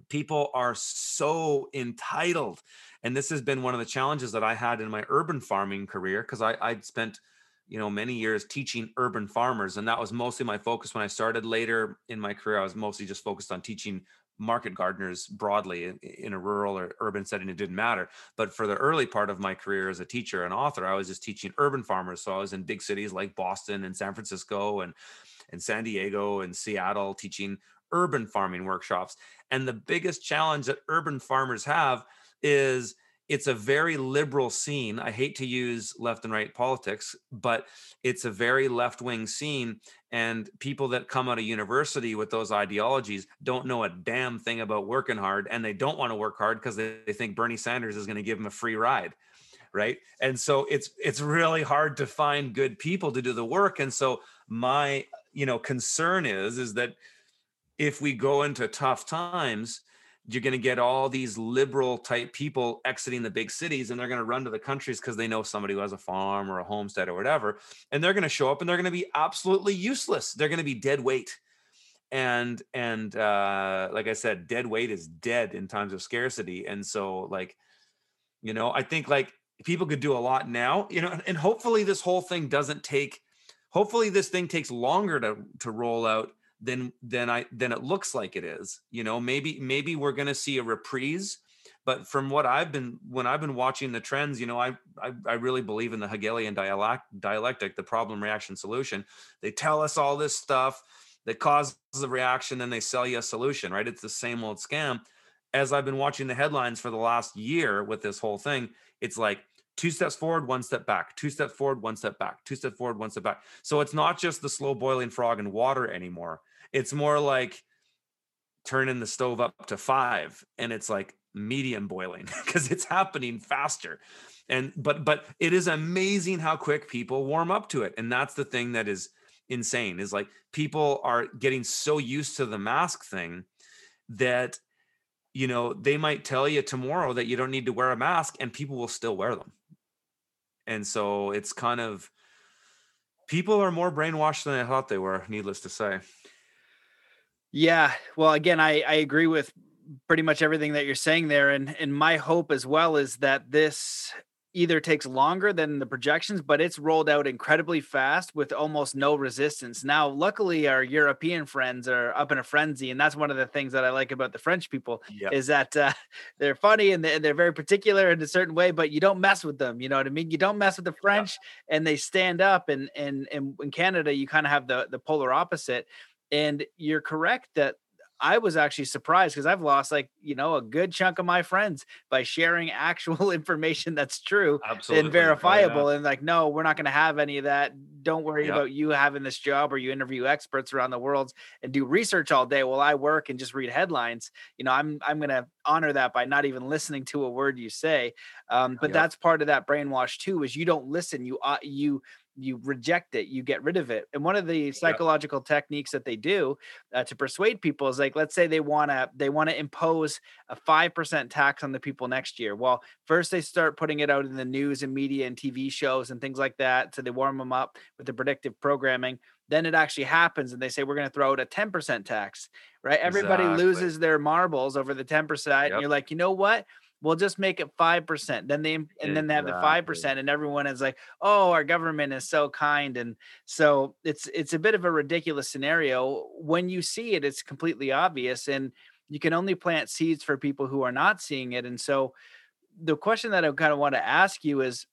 people are so entitled. And this has been one of the challenges that I had in my urban farming career because I I'd spent you know many years teaching urban farmers and that was mostly my focus when i started later in my career i was mostly just focused on teaching market gardeners broadly in, a rural or urban setting it didn't matter. But for the early part of my career as a teacher and author i was just teaching urban farmers. So i was in big cities like boston and san francisco and and san diego and seattle teaching urban farming workshops. And the biggest challenge that urban farmers have is it's a very liberal scene. I hate to use left and right politics, but it's a very left wing scene. And people that come out of university with those ideologies don't know a damn thing about working hard. And they don't want to work hard because they, they think Bernie Sanders is going to give them a free ride. Right. And so it's it's really hard to find good people to do the work. And so my, you know, concern is is that if we go into tough times, you're going to get all these liberal type people exiting the big cities and they're going to run to the countries because they know somebody who has a farm or a homestead or whatever and they're going to show up and they're going to be absolutely useless. They're going to be dead weight. And and uh like i said dead weight is dead in times of scarcity and so like you know i think like people could do a lot now you know and hopefully this whole thing doesn't take hopefully this thing takes longer to to roll out than than I than it looks like it is. You know, maybe maybe we're going to see a reprise. But from what I've been when I've been watching the trends, you know, I I, I really believe in the Hegelian dialect, dialectic, the problem reaction solution. They tell us all this stuff that causes a reaction, then they sell you a solution, right? It's the same old scam. As I've been watching the headlines for the last year with this whole thing, it's like two steps forward, one step back, two steps forward, one step back, two steps forward, one step back. So it's not just the slow boiling frog in water anymore. It's more like turning the stove up to five and it's like medium boiling *laughs* because it's happening faster. And but but it is amazing how quick people warm up to it and that's the thing that is insane is like people are getting so used to the mask thing that you know they might tell you tomorrow that you don't need to wear a mask and people will still wear them. And so it's kind of people are more brainwashed than i thought they were needless to say yeah well again i i agree with pretty much everything that you're saying there and and my hope as well is that this either takes longer than the projections, but it's rolled out incredibly fast with almost no resistance. Now, luckily, our European friends are up in a frenzy, and that's one of the things that I like about the French people yep. is that uh, *laughs* they're funny and they're very particular in a certain way, but you don't mess with them. You know what I mean? You don't mess with the French, and they stand up. And and and in Canada, you kind of have the the polar opposite. And you're correct that I was actually surprised because I've lost like, you know, a good chunk of my friends by sharing actual *laughs* information that's true Absolutely. and verifiable. Oh, yeah. And like, no, we're not going to have any of that. Don't worry yep. about you having this job or you interview experts around the world and do research all day while I work and just read headlines. You know, I'm I'm going to honor that by not even listening to a word you say. Um, but yep. that's part of that brainwash too. Is you don't listen. You uh, you you reject it you get rid of it. And one of the psychological yeah. techniques that they do uh, to persuade people is like let's say they want to they want to impose a 5% tax on the people next year. Well first they start putting it out in the news and media and tv shows and things like that so they warm them up with the predictive programming. Then it actually happens and they say we're going to throw out a 10% tax right? Everybody loses their marbles over the 10% yep. and you're like you know what we'll just make it 5% then they and then they have the 5% and everyone is like oh our government is so kind and so it's it's a bit of a ridiculous scenario. When you see it it's completely obvious and you can only plant seeds for people who are not seeing it and so the question that i kind of want to ask you is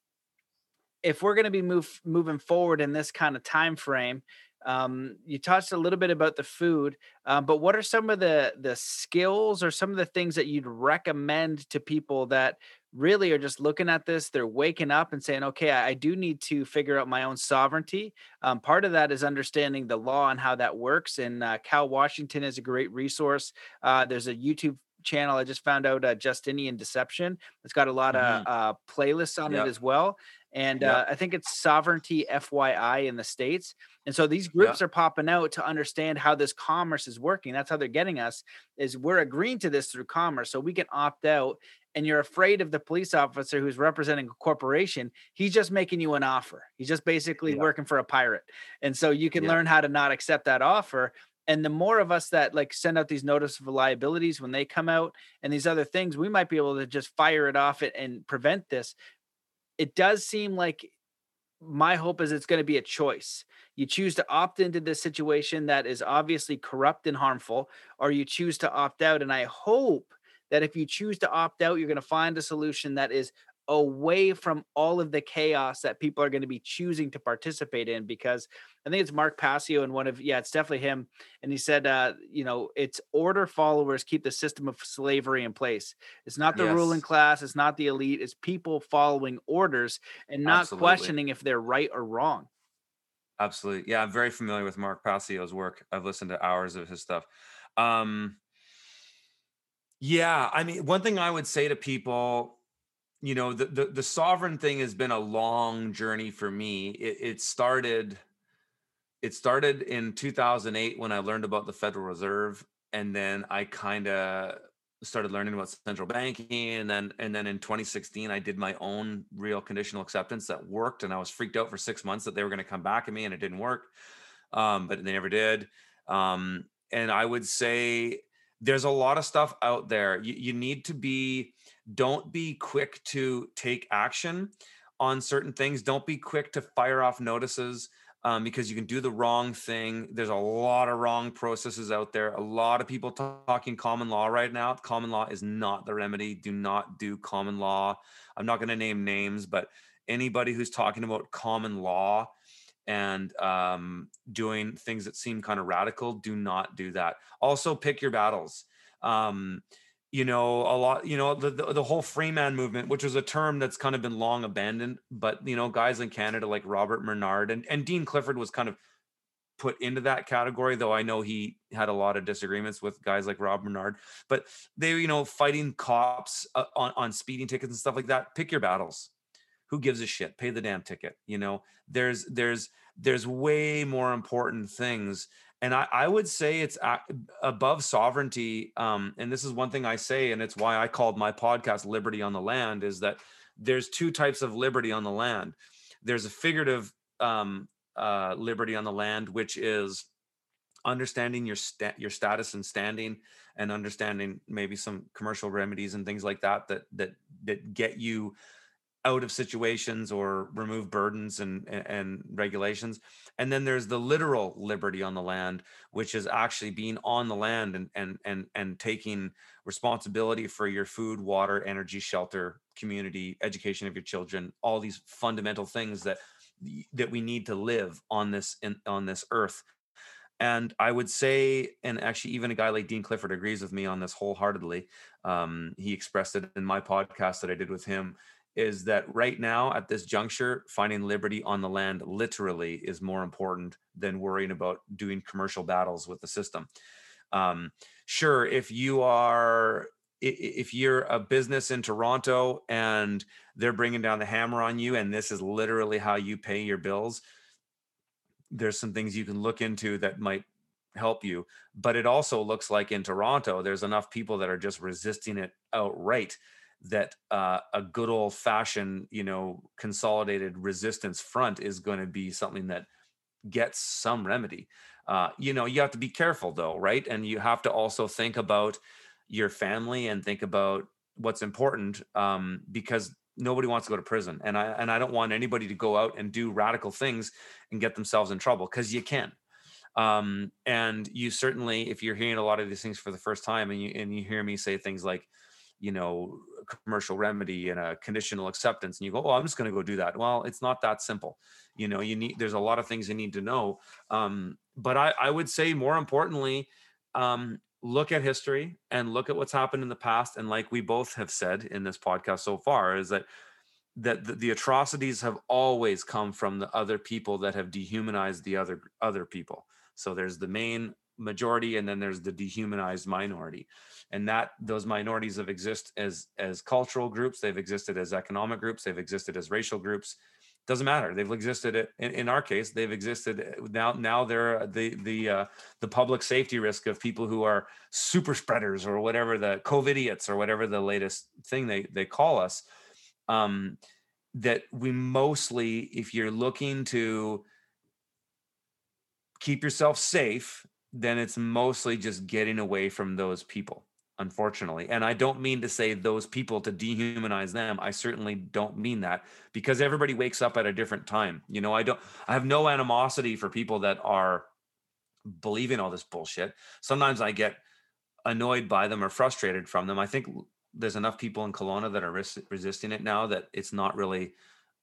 if we're going to be move, moving forward in this kind of time frame um, you touched a little bit about the food, um, but what are some of the the skills or some of the things that you'd recommend to people that really are just looking at this? They're waking up and saying, "Okay, I, I do need to figure out my own sovereignty." Um, part of that is understanding the law and how that works. And uh, Cal Washington is a great resource. Uh, there's a YouTube channel I just found out, uh, Justinian Deception. It's got a lot mm-hmm. of uh, playlists on yep. it as well and yep. uh, I think it's Sovereignty FYI in the states. And so these groups yep. are popping out to understand how this commerce is working. That's how they're getting us. Is we're agreeing to this through commerce, so we can opt out. And you're afraid of the police officer who's representing a corporation. He's just making you an offer. He's just basically yep. working for a pirate. And so you can learn how to not accept that offer and the more of us that like send out these notice of liabilities when they come out and these other things we might be able to just fire it off and prevent this it does seem like my hope is it's going to be a choice. You choose to opt into this situation that is obviously corrupt and harmful, or you choose to opt out. And I hope that if you choose to opt out, you're going to find a solution that is away from all of the chaos that people are going to be choosing to participate in because I think it's Mark Passio and one of yeah it's definitely him and he said uh you know it's order followers keep the system of slavery in place it's not the yes. ruling class it's not the elite it's people following orders and not Absolutely. questioning if they're right or wrong Absolutely yeah I'm very familiar with Mark Passio's work I've listened to hours of his stuff um yeah I mean one thing I would say to people you know the, the, the sovereign thing has been a long journey for me. It, it started it started in 2008 when i learned about the federal reserve and then i kind of started learning about central banking and then and then in 2016 i did my own real conditional acceptance that worked and i was freaked out for six months that they were going to come back at me and it didn't work. Um, but they never did. Um, and i would say there's a lot of stuff out there you, you need to be don't be quick to take action on certain things. Don't be quick to fire off notices um, because you can do the wrong thing. There's a lot of wrong processes out there. A lot of people talking common law right now. Common law is not the remedy. Do not do common law. I'm not going to name names, but anybody who's talking about common law and um, doing things that seem kind of radical. Do not do that. Also, pick your battles. Um, you know a lot you know the, the, the whole free man movement which was a term that's kind of been long abandoned but you know guys in canada like robert Menard and, and dean clifford was kind of put into that category though i know he had a lot of disagreements with guys like rob Menard but they you know fighting cops uh, on, on speeding tickets and stuff like that pick your battles who gives a shit pay the damn ticket you know there's there's there's way more important things and I, I would say it's above sovereignty. Um, and this is one thing I say, and it's why I called my podcast "Liberty on the Land." Is that there's two types of liberty on the land. There's a figurative um, uh, liberty on the land, which is understanding your sta- your status and standing, and understanding maybe some commercial remedies and things like that that that that get you out of situations or remove burdens and, and regulations. And then there's the literal liberty on the land, which is actually being on the land and and and and taking responsibility for your food, water, energy, shelter, community, education of your children, all these fundamental things that that we need to live on this in, on this earth. And I would say, and actually, even a guy like Dean Clifford agrees with me on this wholeheartedly. Um, he expressed it in my podcast that I did with him is that right now at this juncture, finding liberty on the land literally is more important than worrying about doing commercial battles with the system. Um, sure, if you are if you're a business in Toronto and they're bringing down the hammer on you, and this is literally how you pay your bills, there's some things you can look into that might help you. But it also looks like in Toronto, there's enough people that are just resisting it outright that uh, a good old fashioned, you know, consolidated resistance front is going to be something that gets some remedy. Uh, you know, you have to be careful though, right? And you have to also think about your family and think about what's important um, because nobody wants to go to prison, and I and I don't want anybody to go out and do radical things and get themselves in trouble because you can. Um, and you certainly, if you're hearing a lot of these things for the first time, and you and you hear me say things like, you know, commercial remedy and a conditional acceptance and you go oh i'm just going to go do that. Well it's not that simple. You know you need there's a lot of things you need to know. Um, but I, I would say more importantly um, look at history and look at what's happened in the past and like we both have said in this podcast so far is that that the, the atrocities have always come from the other people that have dehumanized the other other people. So there's the main majority and then there's the dehumanized minority. And that those minorities have existed as as cultural groups they've existed as economic groups they've existed as racial groups. Doesn't matter they've existed in, in our case they've existed uh, now now they're the the uh, the public safety risk of people who are super spreaders or whatever the covidiots or whatever the latest thing they they call us um that we mostly if you're looking to keep yourself safe then it's mostly just getting away from those people unfortunately. And i don't mean to say those people to dehumanize them. I certainly don't mean that because everybody wakes up at a different time. You know i don't i have no animosity for people that are believing all this bullshit. Sometimes i get annoyed by them or frustrated from them. I think there's enough people in Kelowna that are res- resisting it now that it's not really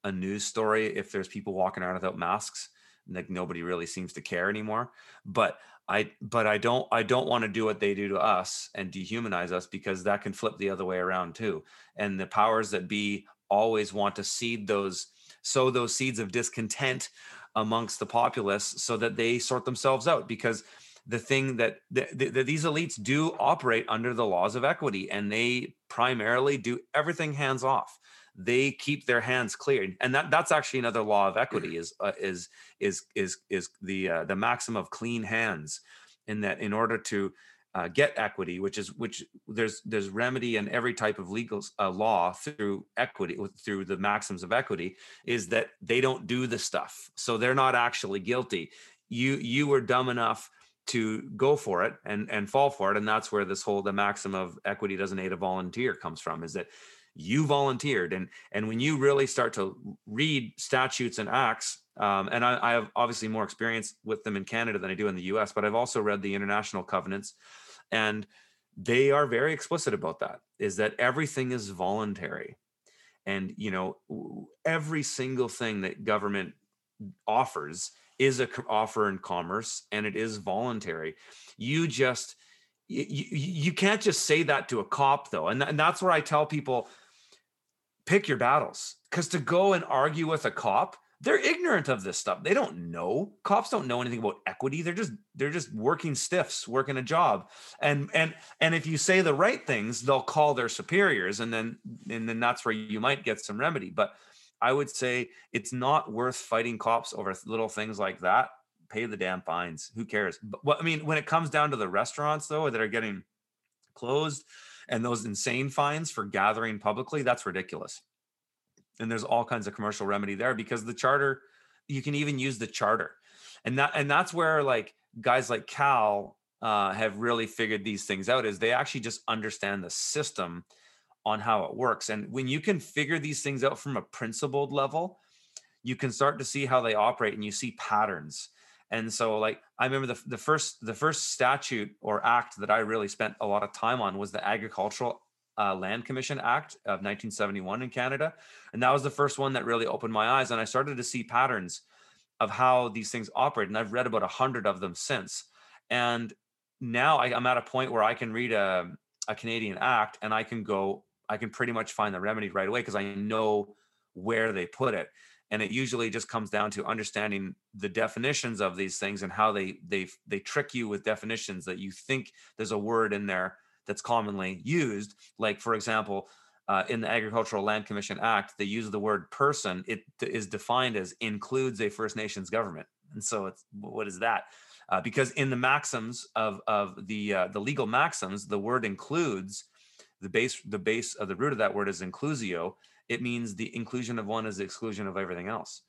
a news story if there's people walking around without masks like nobody really seems to care anymore but I but I don't I don't want to do what they do to us and dehumanize us because that can flip the other way around too. And the powers that be always want to seed those sow those seeds of discontent amongst the populace so that they sort themselves out because the thing that the, these elites do operate under the laws of equity and they primarily do everything hands off they keep their hands clear and that that's actually another law of equity is uh, is is is is the uh, the maxim of clean hands in that in order to uh, get equity which is which there's there's remedy in every type of legal uh, law through equity through the maxims of equity is that they don't do the stuff. So they're not actually guilty. You you were dumb enough to go for it and and fall for it and that's where this whole the maxim of equity doesn't aid a volunteer comes from is that you volunteered and and when you really start to read statutes and acts um, and I, I, have obviously more experience with them in canada than i do in the us but i've also read the international covenants and they are very explicit about that is that everything is voluntary and you know every single thing that government offers is a offer in commerce and it is voluntary. You just you, you can't just say that to a cop though. And, th- and that's where I tell people pick your battles. Because to go and argue with a cop they're ignorant of this stuff. They don't know. Cops don't know anything about equity. They're just they're just working stiffs working a job. And and and if you say the right things they'll call their superiors and then and then that's where you might get some remedy. But i would say it's not worth fighting cops over little things like that. Pay the damn fines. Who cares? But what i mean when it comes down to the restaurants though that are getting closed and those insane fines for gathering publicly that's ridiculous. And there's all kinds of commercial remedy there because the charter you can even use the charter. And that and that's where like guys like cal uh, have really figured these things out is they actually just understand the system on how it works. And when you can figure these things out from a principled level you can start to see how they operate and you see patterns and so like i remember the, the first the first statute or act that i really spent a lot of time on was the agricultural uh, Land Commission Act of 1971 in Canada. And that was the first one that really opened my eyes. And I started to see patterns of how these things operate. And I've read about a hundred of them since. And now I, am at a point where I can read a, a Canadian Act and I can go, I can pretty much find the remedy right away because I know where they put it. And it usually just comes down to understanding the definitions of these things and how they they they trick you with definitions that you think there's a word in there that's commonly used. Like, for example, uh, in the Agricultural Land Commission Act, they use the word person. It is defined as includes a First Nations government. And so, it's what is that? Uh, because in the maxims of of the uh, the legal maxims, the word includes the base the base of the root of that word is inclusio. It means the inclusion of one is the exclusion of everything else.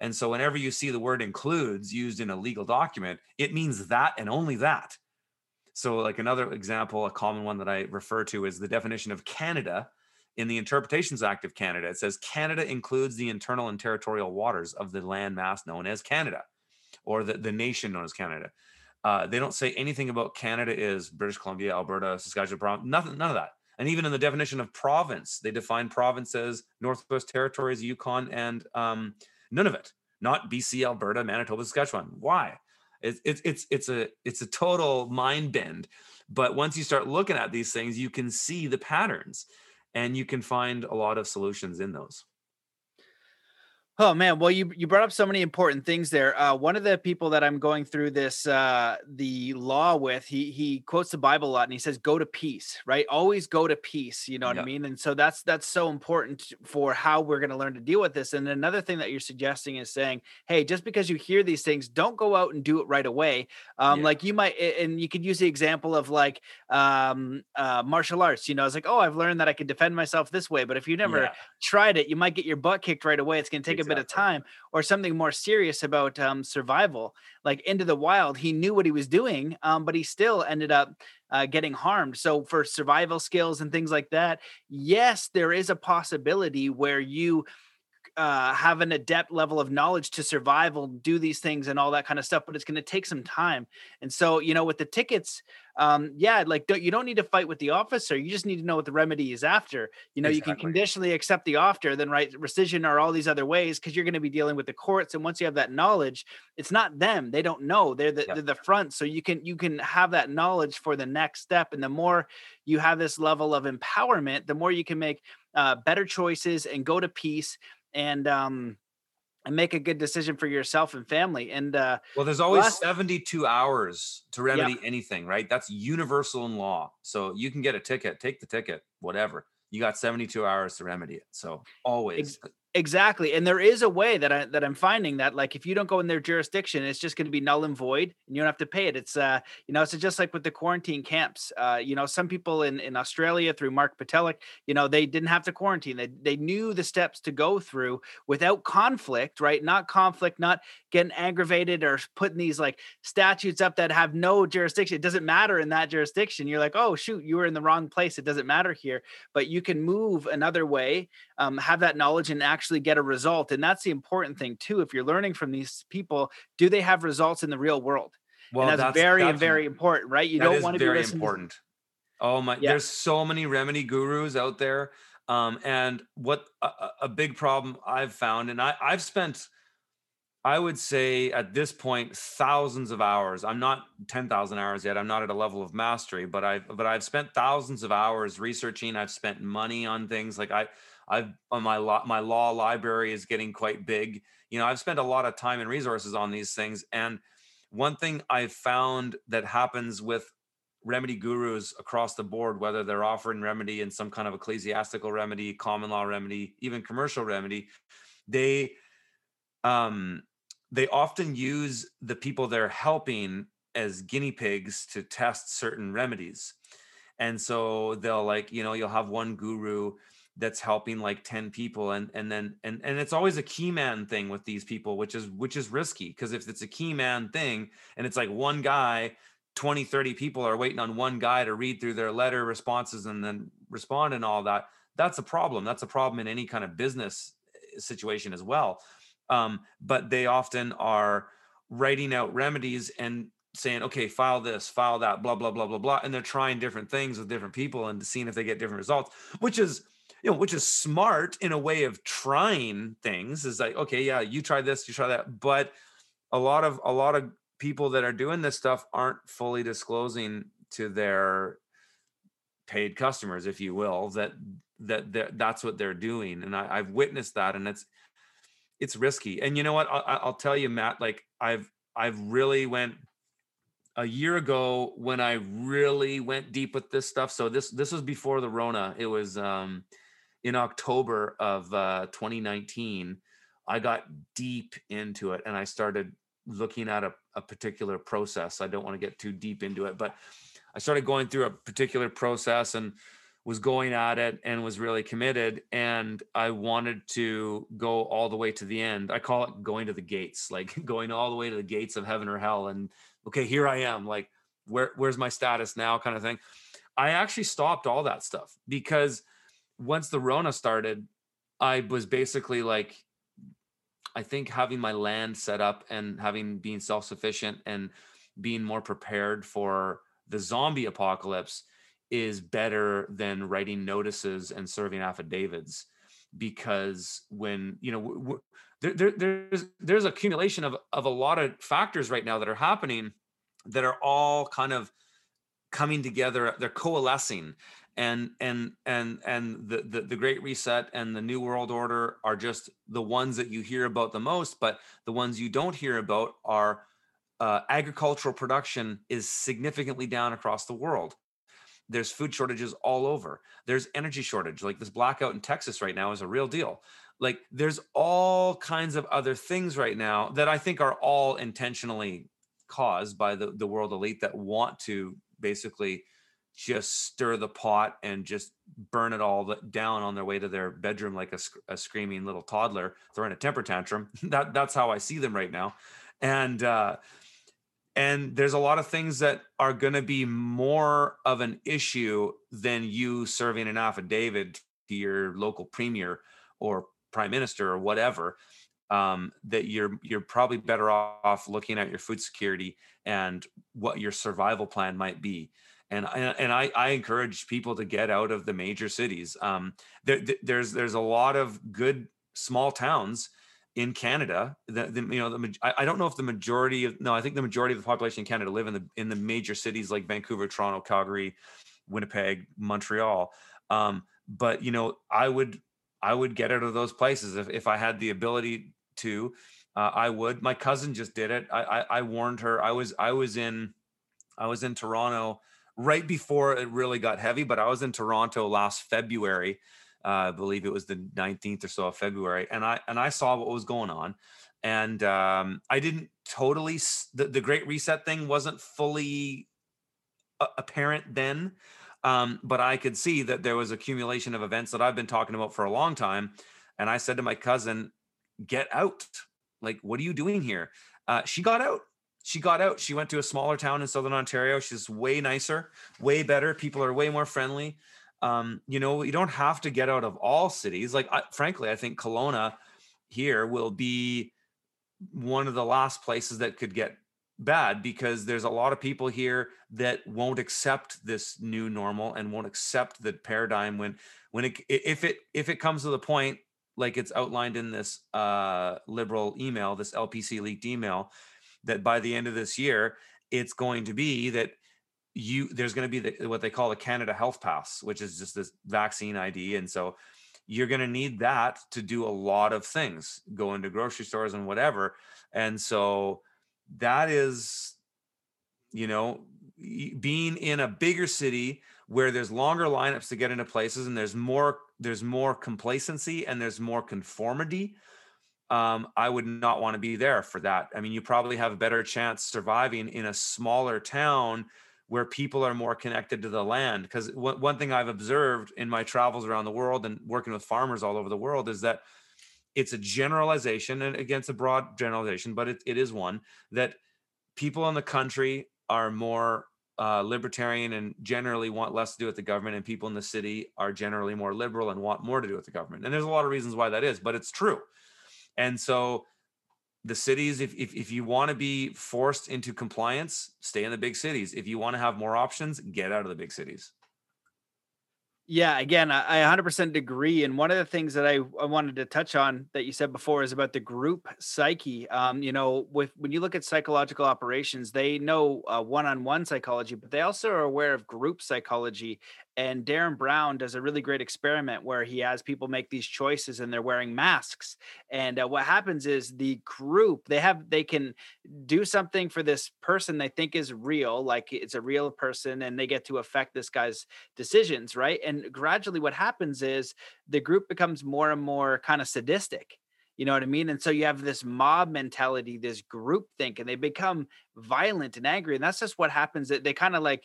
And so, whenever you see the word includes used in a legal document, it means that and only that. So, like another example, a common one that I refer to is the definition of Canada in the Interpretations Act of Canada. It says Canada includes the internal and territorial waters of the land mass known as Canada or the, the nation known as Canada. Uh, they don't say anything about Canada is British Columbia, Alberta, Saskatchewan, nothing, none of that. And even in the definition of province, they define province as Northwest Territories, Yukon, and um, none of it. Not BC, Alberta, Manitoba, Saskatchewan. Why? It's it's it's it's a it's a total mind bend. But once you start looking at these things, you can see the patterns, and you can find a lot of solutions in those. Oh man, well you you brought up so many important things there. Uh, one of the people that I'm going through this uh, the law with, he he quotes the Bible a lot, and he says, "Go to peace." Right? Always go to peace. You know what I mean? And so that's that's so important for how we're going to learn to deal with this. And another thing that you're suggesting is saying, "Hey, just because you hear these things, don't go out and do it right away." Um, yeah. Like you might, and you could use the example of like um, uh, martial arts. You know, it's like, "Oh, I've learned that I can defend myself this way," but if you never yeah. tried it, you might get your butt kicked right away. It's going to take exactly. a bit of time or something more serious about um, survival like into the wild he knew what he was doing um, but he still ended up uh, getting harmed so for survival skills and things like that yes there is a possibility where you uh, have an adept level of knowledge to survival, do these things and all that kind of stuff, but it's going to take some time. And so, you know, with the tickets, um, yeah, like don't, you don't need to fight with the officer. You just need to know what the remedy is after. You know, exactly. you can conditionally accept the offer, then write rescission or all these other ways because you're going to be dealing with the courts. And once you have that knowledge, it's not them; they don't know. They're the, yep. they're the front, so you can you can have that knowledge for the next step. And the more you have this level of empowerment, the more you can make uh, better choices and go to peace and um and make a good decision for yourself and family. And uh, well, there's always last, 72 hours to remedy yeah. anything, right? That's universal in law. So you can get a ticket, take the ticket, whatever. You got 72 hours to remedy it. So always. Ex- Exactly. And there is a way that I that I'm finding that like if you don't go in their jurisdiction, it's just going to be null and void and you don't have to pay it. It's uh, you know, it's just like with the quarantine camps. Uh, you know, some people in, in Australia through Mark Patelik, you know, they didn't have to quarantine. They they knew the steps to go through without conflict, right? Not conflict, not getting aggravated or putting these like statutes up that have no jurisdiction. It doesn't matter in that jurisdiction. You're like, oh shoot, you were in the wrong place. It doesn't matter here. But you can move another way, um, have that knowledge and actually get a result. And that's the important thing too. If you're learning from these people, do they have results in the real world? Well, and that's, that's very, that's, very important, right? You don't want to be very important. To... Oh my, yeah. there's so many remedy gurus out there. Um, and what a, a, big problem I've found, and I, I've spent I would say at this point, thousands of hours. I'm not 10,000 hours yet. I'm not at a level of mastery, but I've but I've spent thousands of hours researching. I've spent money on things like I I've on my law my law library is getting quite big. You know, I've spent a lot of time and resources on these things. And one thing I've found that happens with remedy gurus across the board, whether they're offering remedy in some kind of ecclesiastical remedy, common law remedy, even commercial remedy, they um they often use the people they're helping as guinea pigs to test certain remedies. And so they'll like, you know, you'll have one guru that's helping like 10 people and and then and and it's always a key man thing with these people which is which is risky because if it's a key man thing and it's like one guy 20 30 people are waiting on one guy to read through their letter responses and then respond and all that that's a problem that's a problem in any kind of business eh, situation as well um, but they often are writing out remedies and saying, okay, file this, file that, blah, blah, blah, blah, blah. And they're trying different things with different people and seeing if they get different results, which is, you know, which is smart in a way of trying things is like, okay, yeah, you try this, you try that. But a lot of, a lot of people that are doing this stuff aren't fully disclosing to their paid customers, if you will, that, that that's what they're doing. And I, I've witnessed that and it's, it's risky. And you know what? I, I'll tell you, Matt. Like I've I've really went a year ago when I really went deep with this stuff. So this this was before the Rona. It was um, in October of uh, 2019. I got deep into it and I started looking at a, a particular process. I don't want to get too deep into it, but I started going through a particular process and was going at it and was really committed and i wanted to go all the way to the end i call it going to the gates *laughs* like going all the way to the gates of heaven or hell and okay here i am like where where's my status now kind of thing i actually stopped all that stuff because once the rona started i was basically like i think having my land set up and having being self-sufficient and being more prepared for the zombie apocalypse is better than writing notices and serving affidavits because when you know there, there, there's there's accumulation of of a lot of factors right now that are happening that are all kind of coming together they're coalescing and and and and the, the the great reset and the new world order are just the ones that you hear about the most but the ones you don't hear about are uh, agricultural production is significantly down across the world there's food shortages all over. There's energy shortage. Like this blackout in Texas right now is a real deal. Like there's all kinds of other things right now that I think are all intentionally caused by the, the world elite that want to basically just stir the pot and just burn it all down on their way to their bedroom like a, a screaming little toddler throwing a temper tantrum. *laughs* that that's how I see them right now. And uh, and there's a lot of things that are going to be more of an issue than you serving an affidavit to your local premier or prime minister or whatever um, that you're you're probably better off looking at your food security and what your survival plan might be and and I, I encourage people to get out of the major cities um, there, there's there's a lot of good small towns in Canada, the you know the I, I don't know if the majority of no, I think the majority of the population in Canada live in the in the major cities like Vancouver, Toronto, Calgary, Winnipeg, Montreal. Um, but you know, I would I would get out of those places if if I had the ability to. Uh, I would. My cousin just did it. I, I I warned her. I was I was in I was in Toronto right before it really got heavy, but I was in Toronto last February uh, I believe it was the 19th or so of February, and I and I saw what was going on, and um, I didn't totally the, the Great Reset thing wasn't fully apparent then, um, but I could see that there was accumulation of events that I've been talking about for a long time, and I said to my cousin, "Get out! Like, what are you doing here?" Uh, she got out she got out. She went to a smaller town in southern Ontario. She's way nicer, way better. People are way more friendly um, you know, you don't have to get out of all cities. Like, I, frankly, I think Kelowna here will be one of the last places that could get bad because there's a lot of people here that won't accept this new normal and won't accept the paradigm when when it if it if it comes to the point like it's outlined in this uh, liberal email, this LPC leaked email, that by the end of this year, it's going to be that you there's going to be the, what they call the Canada Health Pass, which is just this vaccine ID, and so you're going to need that to do a lot of things, go into grocery stores and whatever, and so that is, you know, being in a bigger city where there's longer lineups to get into places and there's more there's more complacency and there's more conformity um, i would not want to be there for that i mean you probably have a better chance surviving in a smaller town where people are more connected to the land because w- one thing i've observed in my travels around the world and working with farmers all over the world is that it's a generalization and against a broad generalization but it, it is one that people in the country are more uh, libertarian and generally want less to do with the government, and people in the city are generally more liberal and want more to do with the government. And there's a lot of reasons why that is, but it's true. And so the cities, if, if, if you want to be forced into compliance, stay in the big cities. If you want to have more options, get out of the big cities. Yeah, again, I, 100% agree. And one of the things that I, I wanted to touch on that you said before is about the group psyche. Um, you know, with when you look at psychological operations, they know uh, one-on-one psychology, but they also are aware of group psychology and Derren Brown does a really great experiment where he has people make these choices and they're wearing masks. And uh, what happens is the group they have they can do something for this person they think is real, like it's a real person, and they get to affect this guy's decisions, right? And gradually, what happens is the group becomes more and more kind of sadistic you know what I mean? And so you have this mob mentality, this group think, and they become violent and angry. And that's just what happens. That they kind of like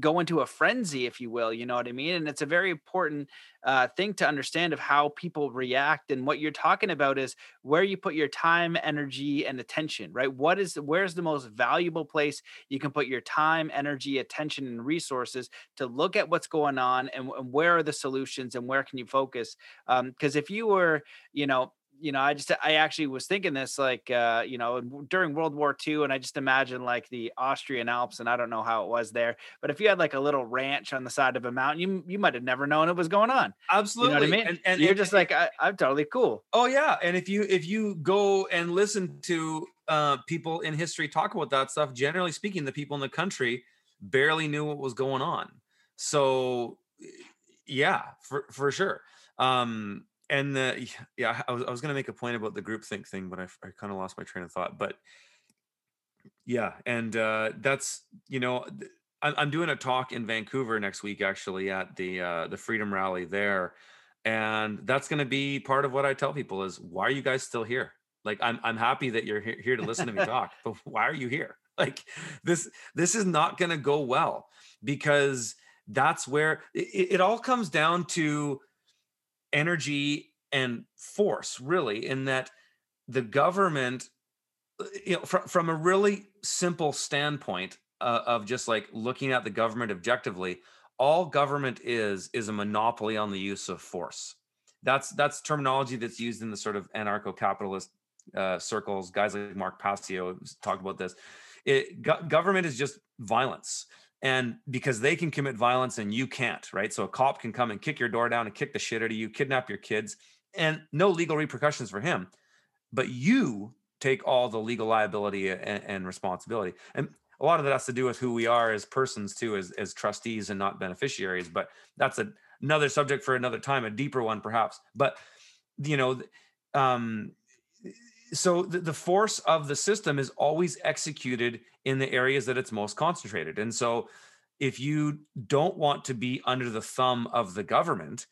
go into a frenzy, if you will. You know what I mean? And it's a very important uh, thing to understand of how people react. And what you're talking about is where you put your time, energy, and attention. Right? What is where's the most valuable place you can put your time, energy, attention, and resources to look at what's going on and, and where are the solutions and where can you focus? Because um, if you were, you know, you know, I just I actually was thinking this like uh, you know, during World War II, and I just imagine like the Austrian Alps, and I don't know how it was there, but if you had like a little ranch on the side of a mountain, you you might have never known it was going on. Absolutely, you know what I mean. And, and you're and, just like I, am totally cool. Oh yeah, and if you if you go and listen to uh, people in history talk about that stuff, generally speaking, the people in the country barely knew what was going on. So yeah, for for sure. Um, and the yeah i was, I was going to make a point about the group think thing but i, I kind of lost my train of thought but yeah and uh that's you know I'm, I'm doing a talk in vancouver next week actually at the uh the freedom rally there and that's going to be part of what i tell people is why are you guys still here? Like i'm, I'm happy that you're here to listen to me talk but *laughs* why are you here? *laughs* Like this this is not going to go well because that's where it, it all comes down to energy and force really in that the government uh, you know from, a really simple standpoint uh, of just like looking at the government objectively all government is is a monopoly on the use of force. That's that's terminology that's used in the sort of anarcho-capitalist uh, circles. Guys like mark passio talked about this. It, go- government is just violence and because they can commit violence and you can't right? So a cop can come and kick your door down and kick the shit out of you kidnap your kids and no legal repercussions for him. But you take all the legal liability and, and responsibility. And a lot of that has to do with who we are as persons too as, as trustees and not beneficiaries but that's a, another subject for another time a deeper one perhaps. But you know um, so the, the force of the system is always executed in the areas that it's most concentrated. And so if you don't want to be under the thumb of the government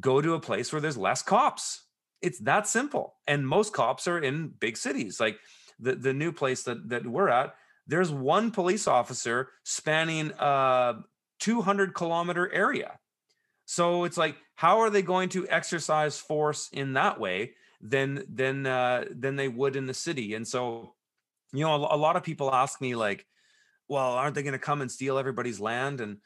go to a place where there's less cops. It's that simple. And most cops are in big cities. Like the, the new place that, that we're at there's one police officer spanning a 200 kilometer area. So it's like how are they going to exercise force in that way than than uh, than they would in the city. And so, you know, a, a lot of people ask me like, "Well, aren't they going to come and steal everybody's land?" And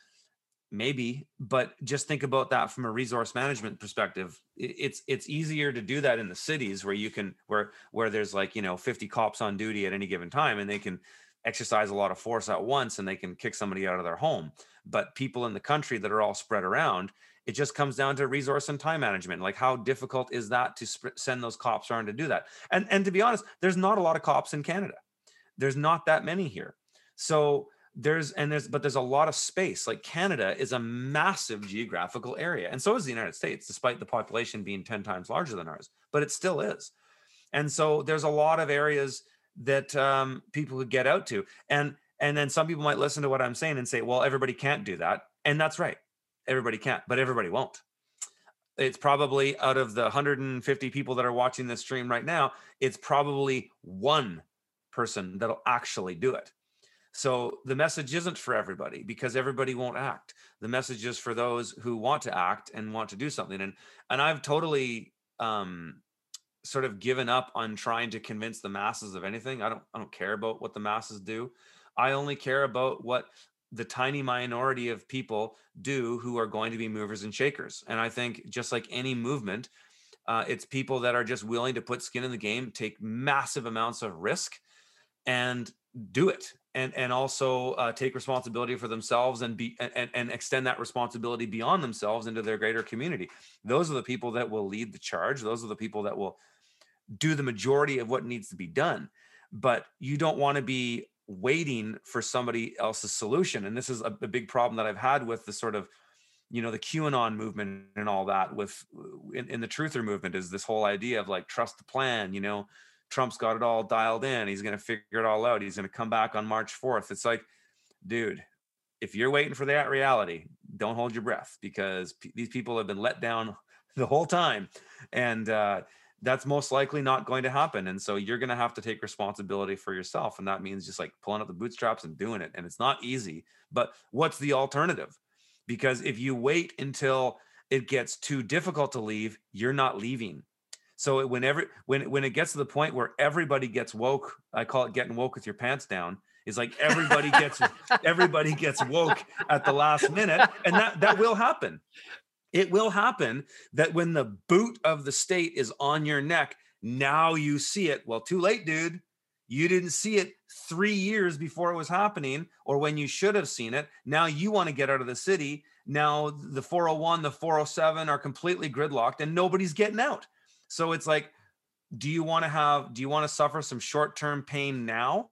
maybe, but just think about that from a resource management perspective. It's it's easier to do that in the cities where you can where where there's like you know 50 cops on duty at any given time, and they can exercise a lot of force at once and they can kick somebody out of their home. But people in the country that are all spread around, it just comes down to resource and time management. Like, how difficult is that to sp- send those cops around to do that? And and to be honest, there's not a lot of cops in Canada. There's not that many here. So there's and there's but there's a lot of space. Like Canada is a massive geographical area, and so is the United States, despite the population being ten times larger than ours. But it still is. And so there's a lot of areas that um, people could get out to, and and then some people might listen to what I'm saying and say, well, everybody can't do that, and that's right everybody can't, but everybody won't. It's probably out of the 150 people that are watching this stream right now, it's probably one person that'll actually do it. So the message isn't for everybody because everybody won't act. The message is for those who want to act and want to do something. And and I've totally um, sort of given up on trying to convince the masses of anything. I don't I don't care about what the masses do. I only care about what the tiny minority of people do who are going to be movers and shakers. And I think just like any movement, uh, it's people that are just willing to put skin in the game, take massive amounts of risk, and do it, and and also uh, take responsibility for themselves and be and, and extend that responsibility beyond themselves into their greater community. Those are the people that will lead the charge. Those are the people that will do the majority of what needs to be done. But you don't want to be waiting for somebody else's solution. And this is a, a, big problem that I've had with the sort of, you know, the QAnon movement and all that with in, in the truther movement is this whole idea of like trust the plan, you know, Trump's got it all dialed in. He's going to figure it all out. He's going to come back on March 4th. It's like, dude, if you're waiting for that reality, don't hold your breath because p- these people have been let down *laughs* the whole time. And uh, that's most likely not going to happen. And so you're going to have to take responsibility for yourself. And that means just like pulling up the bootstraps and doing it. And it's not easy, but what's the alternative? Because if you wait until it gets too difficult to leave, you're not leaving. So whenever when when it gets to the point where everybody gets woke, I call it getting woke with your pants down. Is like everybody gets *laughs* everybody gets woke at the last minute, and that that will happen it will happen that when the boot of the state is on your neck, now you see it. Well, too late, dude. You didn't see it three years before it was happening, or when you should have seen it. Now you want to get out of the city. Now the 401, the 407 are completely gridlocked and nobody's getting out. So it's like, do you want to have, do you want to suffer some short term pain now?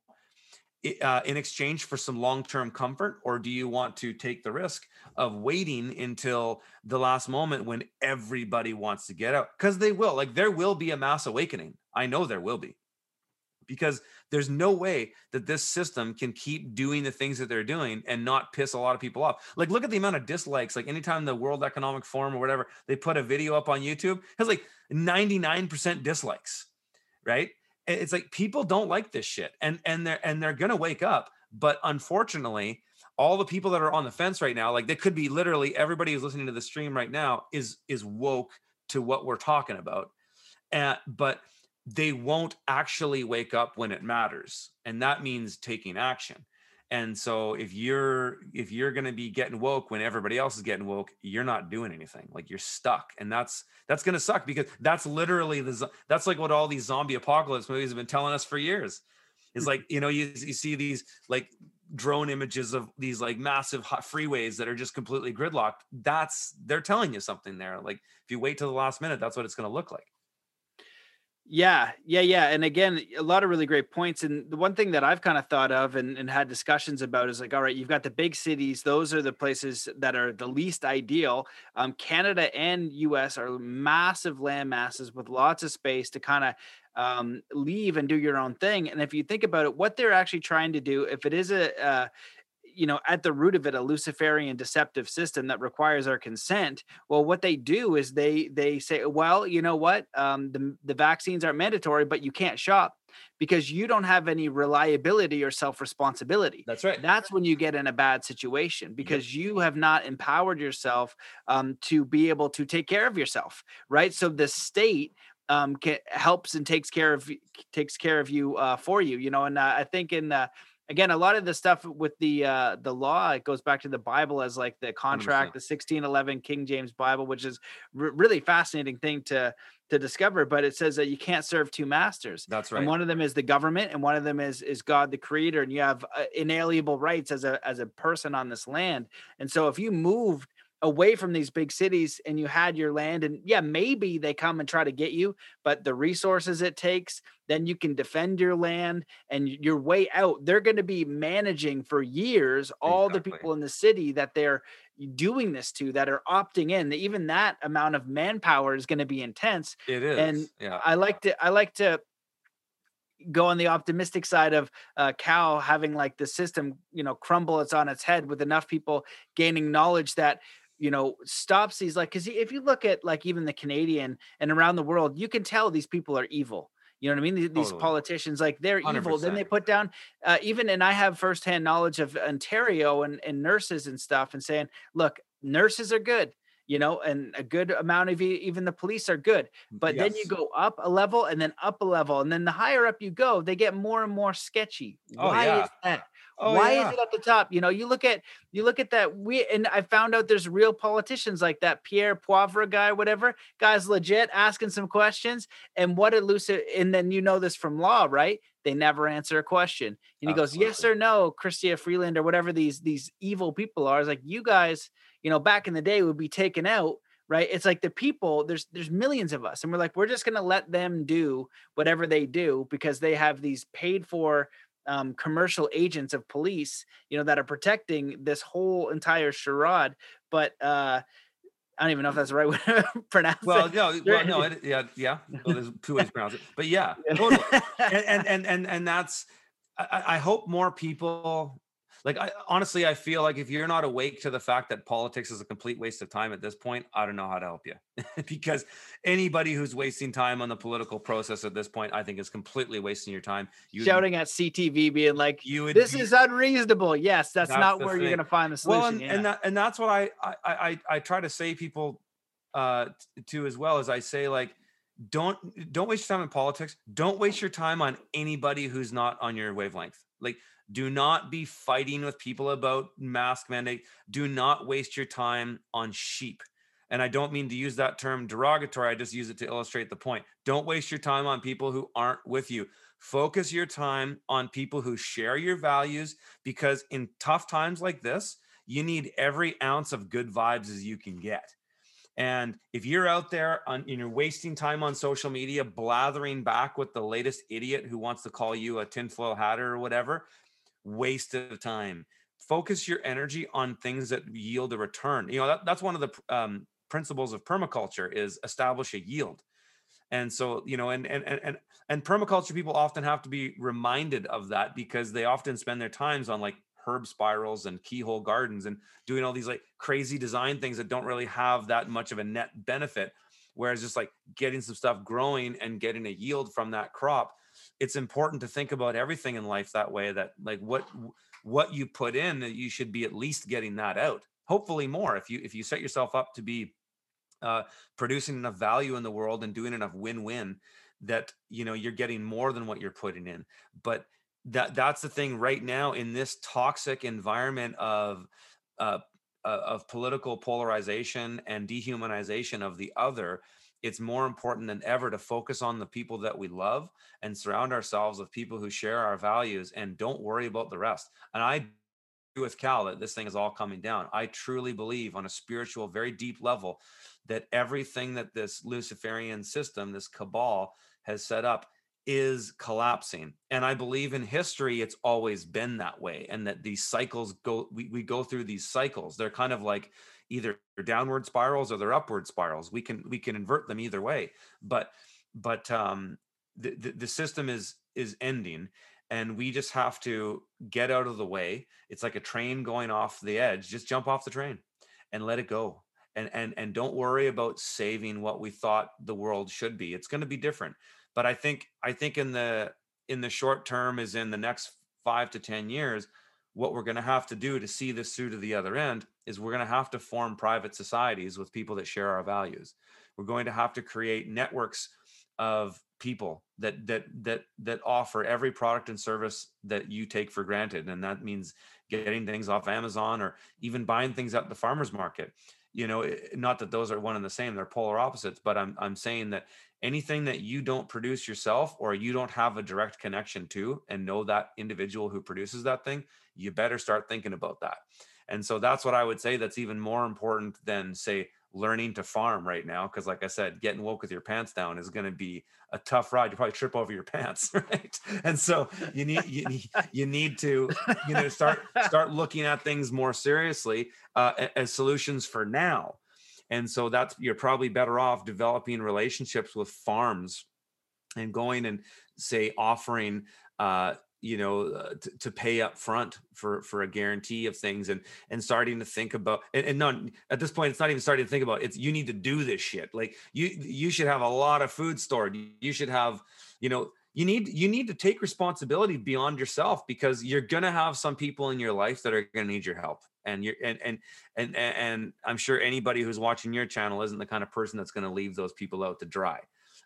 Uh, in exchange for some long-term comfort or do you want to take the risk of waiting until the last moment when everybody wants to get out because they will like there will be a mass awakening i know there will be because there's no way that this system can keep doing the things that they're doing and not piss a lot of people off. Like, look at the amount of dislikes. Like, anytime the World Economic Forum or whatever they put a video up on YouTube, has like 99% dislikes, right? It's like people don't like this shit and and they're and they're gonna wake up but unfortunately all the people that are on the fence right now like they could be literally everybody who's listening to the stream right now is is woke to what we're talking about uh, but they won't actually wake up when it matters and that means taking action and so if you're if you're going to be getting woke when everybody else is getting woke, you're not doing anything. Like you're stuck. And that's that's going to suck because that's literally the that's like what all these zombie apocalypse movies have been telling us for years. Is like, you know, you, you see these like drone images of these like massive freeways that are just completely gridlocked. That's they're telling you something there. Like if you wait till the last minute, that's what it's going to look like. Yeah, yeah, yeah. And again, a lot of really great points. And the one thing that I've kind of thought of and, and had discussions about is like, all right, you've got the big cities, those are the places that are the least ideal. Um, Canada and US are massive land masses with lots of space to kind of um, leave and do your own thing. And if you think about it, what they're actually trying to do, if it is a, uh, you know at the root of it a luciferian deceptive system that requires our consent well what they do is they they say well you know what um, the, the vaccines aren't mandatory but you can't shop because you don't have any reliability or self responsibility. That's right. That's when you get in a bad situation because you have not empowered yourself um, to be able to take care of yourself, right? So the state um, can, helps and takes care of takes care of you uh, for you, you know. And uh, I think in uh, again, a lot of the stuff with the uh the law, it goes back to the Bible as like the contract, 100%. the 1611 King James Bible, which is r- really fascinating thing to to discover. But it says that you can't serve two masters. That's right. And one of them is the government, and one of them is is God, the Creator, and you have uh, inalienable rights as a as a person on this land. And so, if you moved away from these big cities and you had your land, and yeah, maybe they come and try to get you, but the resources it takes, then you can defend your land and your way out. They're going to be managing for years all the people in the city that they're doing this to that are opting in. Even that amount of manpower is going to be intense It is. and yeah. I like to I like to go on the optimistic side of uh, Cal having like the system, you know, crumble it's on its head with enough people gaining knowledge that you know stops these like because if you look at like even the Canadian and around the world, you can tell these people are evil. You know what I mean? These, Totally. politicians, like they're evil. Then they put down uh, even, and I have firsthand knowledge of Ontario and, and nurses and stuff, and saying, look, nurses are good, you know, and a good amount of even the police are good but then you go up a level and then up a level and then the higher up you go they get more and more sketchy Oh, why yeah. is that Oh, why yeah. is it at the top? You know you look at you look at that we and i found out there's real politicians like that pierre poivre guy whatever guy's legit asking some questions and what elusive and then you know this from law right? They never answer a question and he goes yes or no Chrystia freeland or whatever these these evil people are. It's like you guys you know back in the day would be taken out right? It's like the people there's there's millions of us and we're like we're just going to let them do whatever they do because they have these paid for um, commercial agents of police you know that are protecting this whole entire charade but uh i don't even know if that's the right *laughs* way to pronounce Well, it no, well, no, it, yeah, yeah. Well, there's two ways to pronounce it, but yeah, *laughs* totally. and and and and, and that's I, I I hope more people like I honestly I feel like if you're not awake to the fact that politics is a complete waste of time at this point, I don't know how to help you. *laughs* because anybody who's wasting time on the political process at this point, I think is completely wasting your time. You shouting at ctv being like you would this be- is unreasonable yes that's, That's not where you're going to find the solution well and, yeah. and that and that's what I, I i i try to say people uh to as well as i say like don't don't waste your time in politics don't waste your time on anybody who's not on your wavelength like do not be fighting with people about mask mandate. Do not waste your time on sheep. And i don't mean to use that term derogatory i just use it to illustrate the point. Don't waste your time on people who aren't with you. Focus your time on people who share your values because in tough times like this you need every ounce of good vibes as you can get. And if you're out there on, and you're wasting time on social media, blathering back with the latest idiot who wants to call you a tinfoil hatter or whatever, waste of time. Focus your energy on things that yield a return. You know, that, that's one of the um, principles of permaculture is establish a yield. And so, you know, and and and and and permaculture people often have to be reminded of that because they often spend their times on like herb spirals and keyhole gardens and doing all these like crazy design things that don't really have that much of a net benefit whereas just like getting some stuff growing and getting a yield from that crop it's important to think about everything in life that way that like what what you put in that you should be at least getting that out hopefully more if you if you set yourself up to be uh, producing enough value in the world and doing enough win-win that you know you're getting more than what you're putting in. But that that's the thing right now in this toxic environment of uh, uh, of political polarization and dehumanization of the other it's more important than ever to focus on the people that we love and surround ourselves with people who share our values and don't worry about the rest. And i with cal that this thing is all coming down. I truly believe on a spiritual very deep level that everything that this luciferian system this cabal has set up is collapsing. And i believe in history it's always been that way and that these cycles go we, we go through these cycles. They're kind of like either downward spirals or they're upward spirals. We can we can invert them either way but but um the, the, the system is is ending and we just have to get out of the way. It's like a train going off the edge. Just jump off the train and let it go and and and don't worry about saving what we thought the world should be. It's going to be different but i think i think in the in the short term is in the next 5 to 10 years what we're going to have to do to see this through to the other end is we're going to have to form private societies with people that share our values. We're going to have to create networks of people that that that that offer every product and service that you take for granted. And that means getting things off amazon or even buying things at the farmers market. You know eh, eh, not that those are one and the same they're polar opposites but i'm i'm saying that anything that you don't produce yourself or you don't have a direct connection to and know that individual who produces that thing you better start thinking about that. And so that's what i would say that's even more important than say learning to farm right now because like i said getting woke with your pants down is going to be a tough ride. You probably trip over your *laughs* pants right? And so you need you, you need to you know start start looking at things more seriously uh, as solutions for now. And so that's you're probably better off developing relationships with farms and going and say offering uh, you know uh, to, to, pay up front for for a guarantee of things and and starting to think about and, and not at this point it's not even starting to think about it's you need to do this shit. Like you you should have a lot of food stored. You should have you know you need you need to take responsibility beyond yourself because you're to have some people in your life that are going to need your help. And you're and, and and and i'm sure anybody who's watching your channel isn't the kind of person that's to leave those people out to dry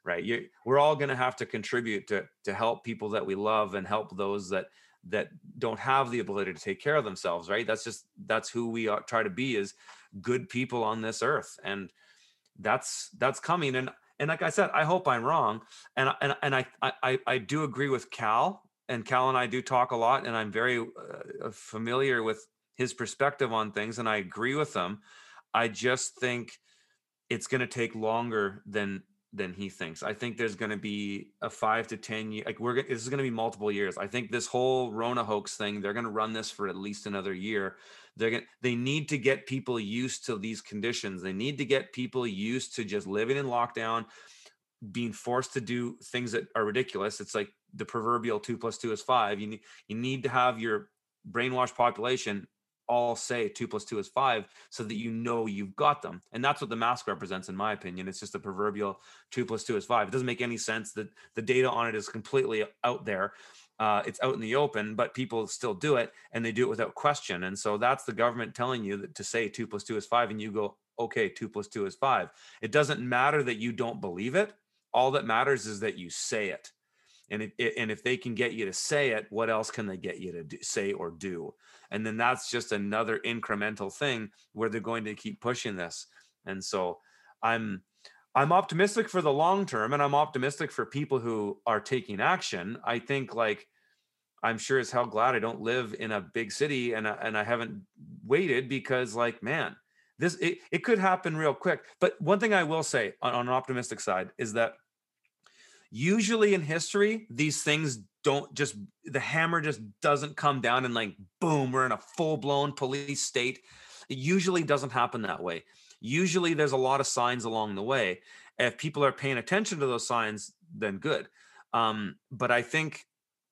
right? You we're all going to have to contribute to to help people that we love and help those that that don't have the ability to take care of themselves right? That's just that's who we are, try to be is good people on this earth and that's that's coming and and like i said i hope i'm wrong and and, and I, I i do agree with cal and cal and i do talk a lot and i'm very uh, familiar with his perspective on things and i agree with him. I just think it's going to take longer than than he thinks. I think there's going to be a five to ten year like we're this is going to be multiple years. I think this whole Rona hoax thing they're going to run this for at least another year. They're going they need to get people used to these conditions. They need to get people used to just living in lockdown, being forced to do things that are ridiculous. It's like the proverbial two plus two is five. You need you need to have your brainwashed population all say two plus two is five so that you know you've got them. And that's what the mask represents, in my opinion. It's just a proverbial two plus two is five. It doesn't make any sense that the data on it is completely out there. Uh, it's out in the open, but people still do it and they do it without question. And so that's the government telling you that to say two plus two is five, and you go, okay, two plus two is five. It doesn't matter that you don't believe it. All that matters is that you say it. And, and if they can get you to say it, what else can they get you to do, say or do? and then that's just another incremental thing where they're going to keep pushing this. And so i'm i'm optimistic for the long term and i'm optimistic for people who are taking action. I think like i'm sure as hell glad i don't live in a big city and, and i haven't waited because like man this it, it could happen real quick. But one thing i will say on, on an optimistic side is that usually in history these things don't just the hammer just doesn't come down and like boom we're in a full-blown police state. It usually doesn't happen that way. Usually there's a lot of signs along the way. If people are paying attention to those signs then good. Um, but i think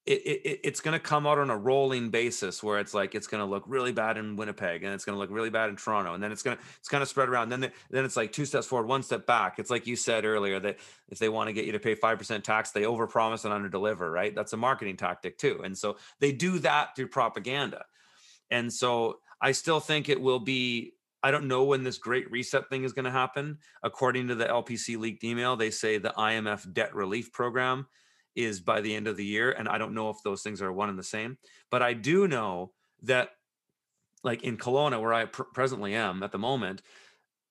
it, it, it's going to come out on a rolling basis where it's like it's going to look really bad in Winnipeg and it's going to look really bad in Toronto and then it's going to it's kind of spread around then the, then it's like two steps forward one step back. It's like you said earlier that if they want to get you to pay 5% tax they overpromise and underdeliver right? That's a marketing tactic too and so they do that through propaganda and so I still think it will be I don't know when this great reset thing is going to happen. According to the LPC leaked email they say the IMF debt relief program is by the end of the year. And I don't know if those things are one and the same, but I do know that, like in Kelowna, where I pr- presently am at the moment,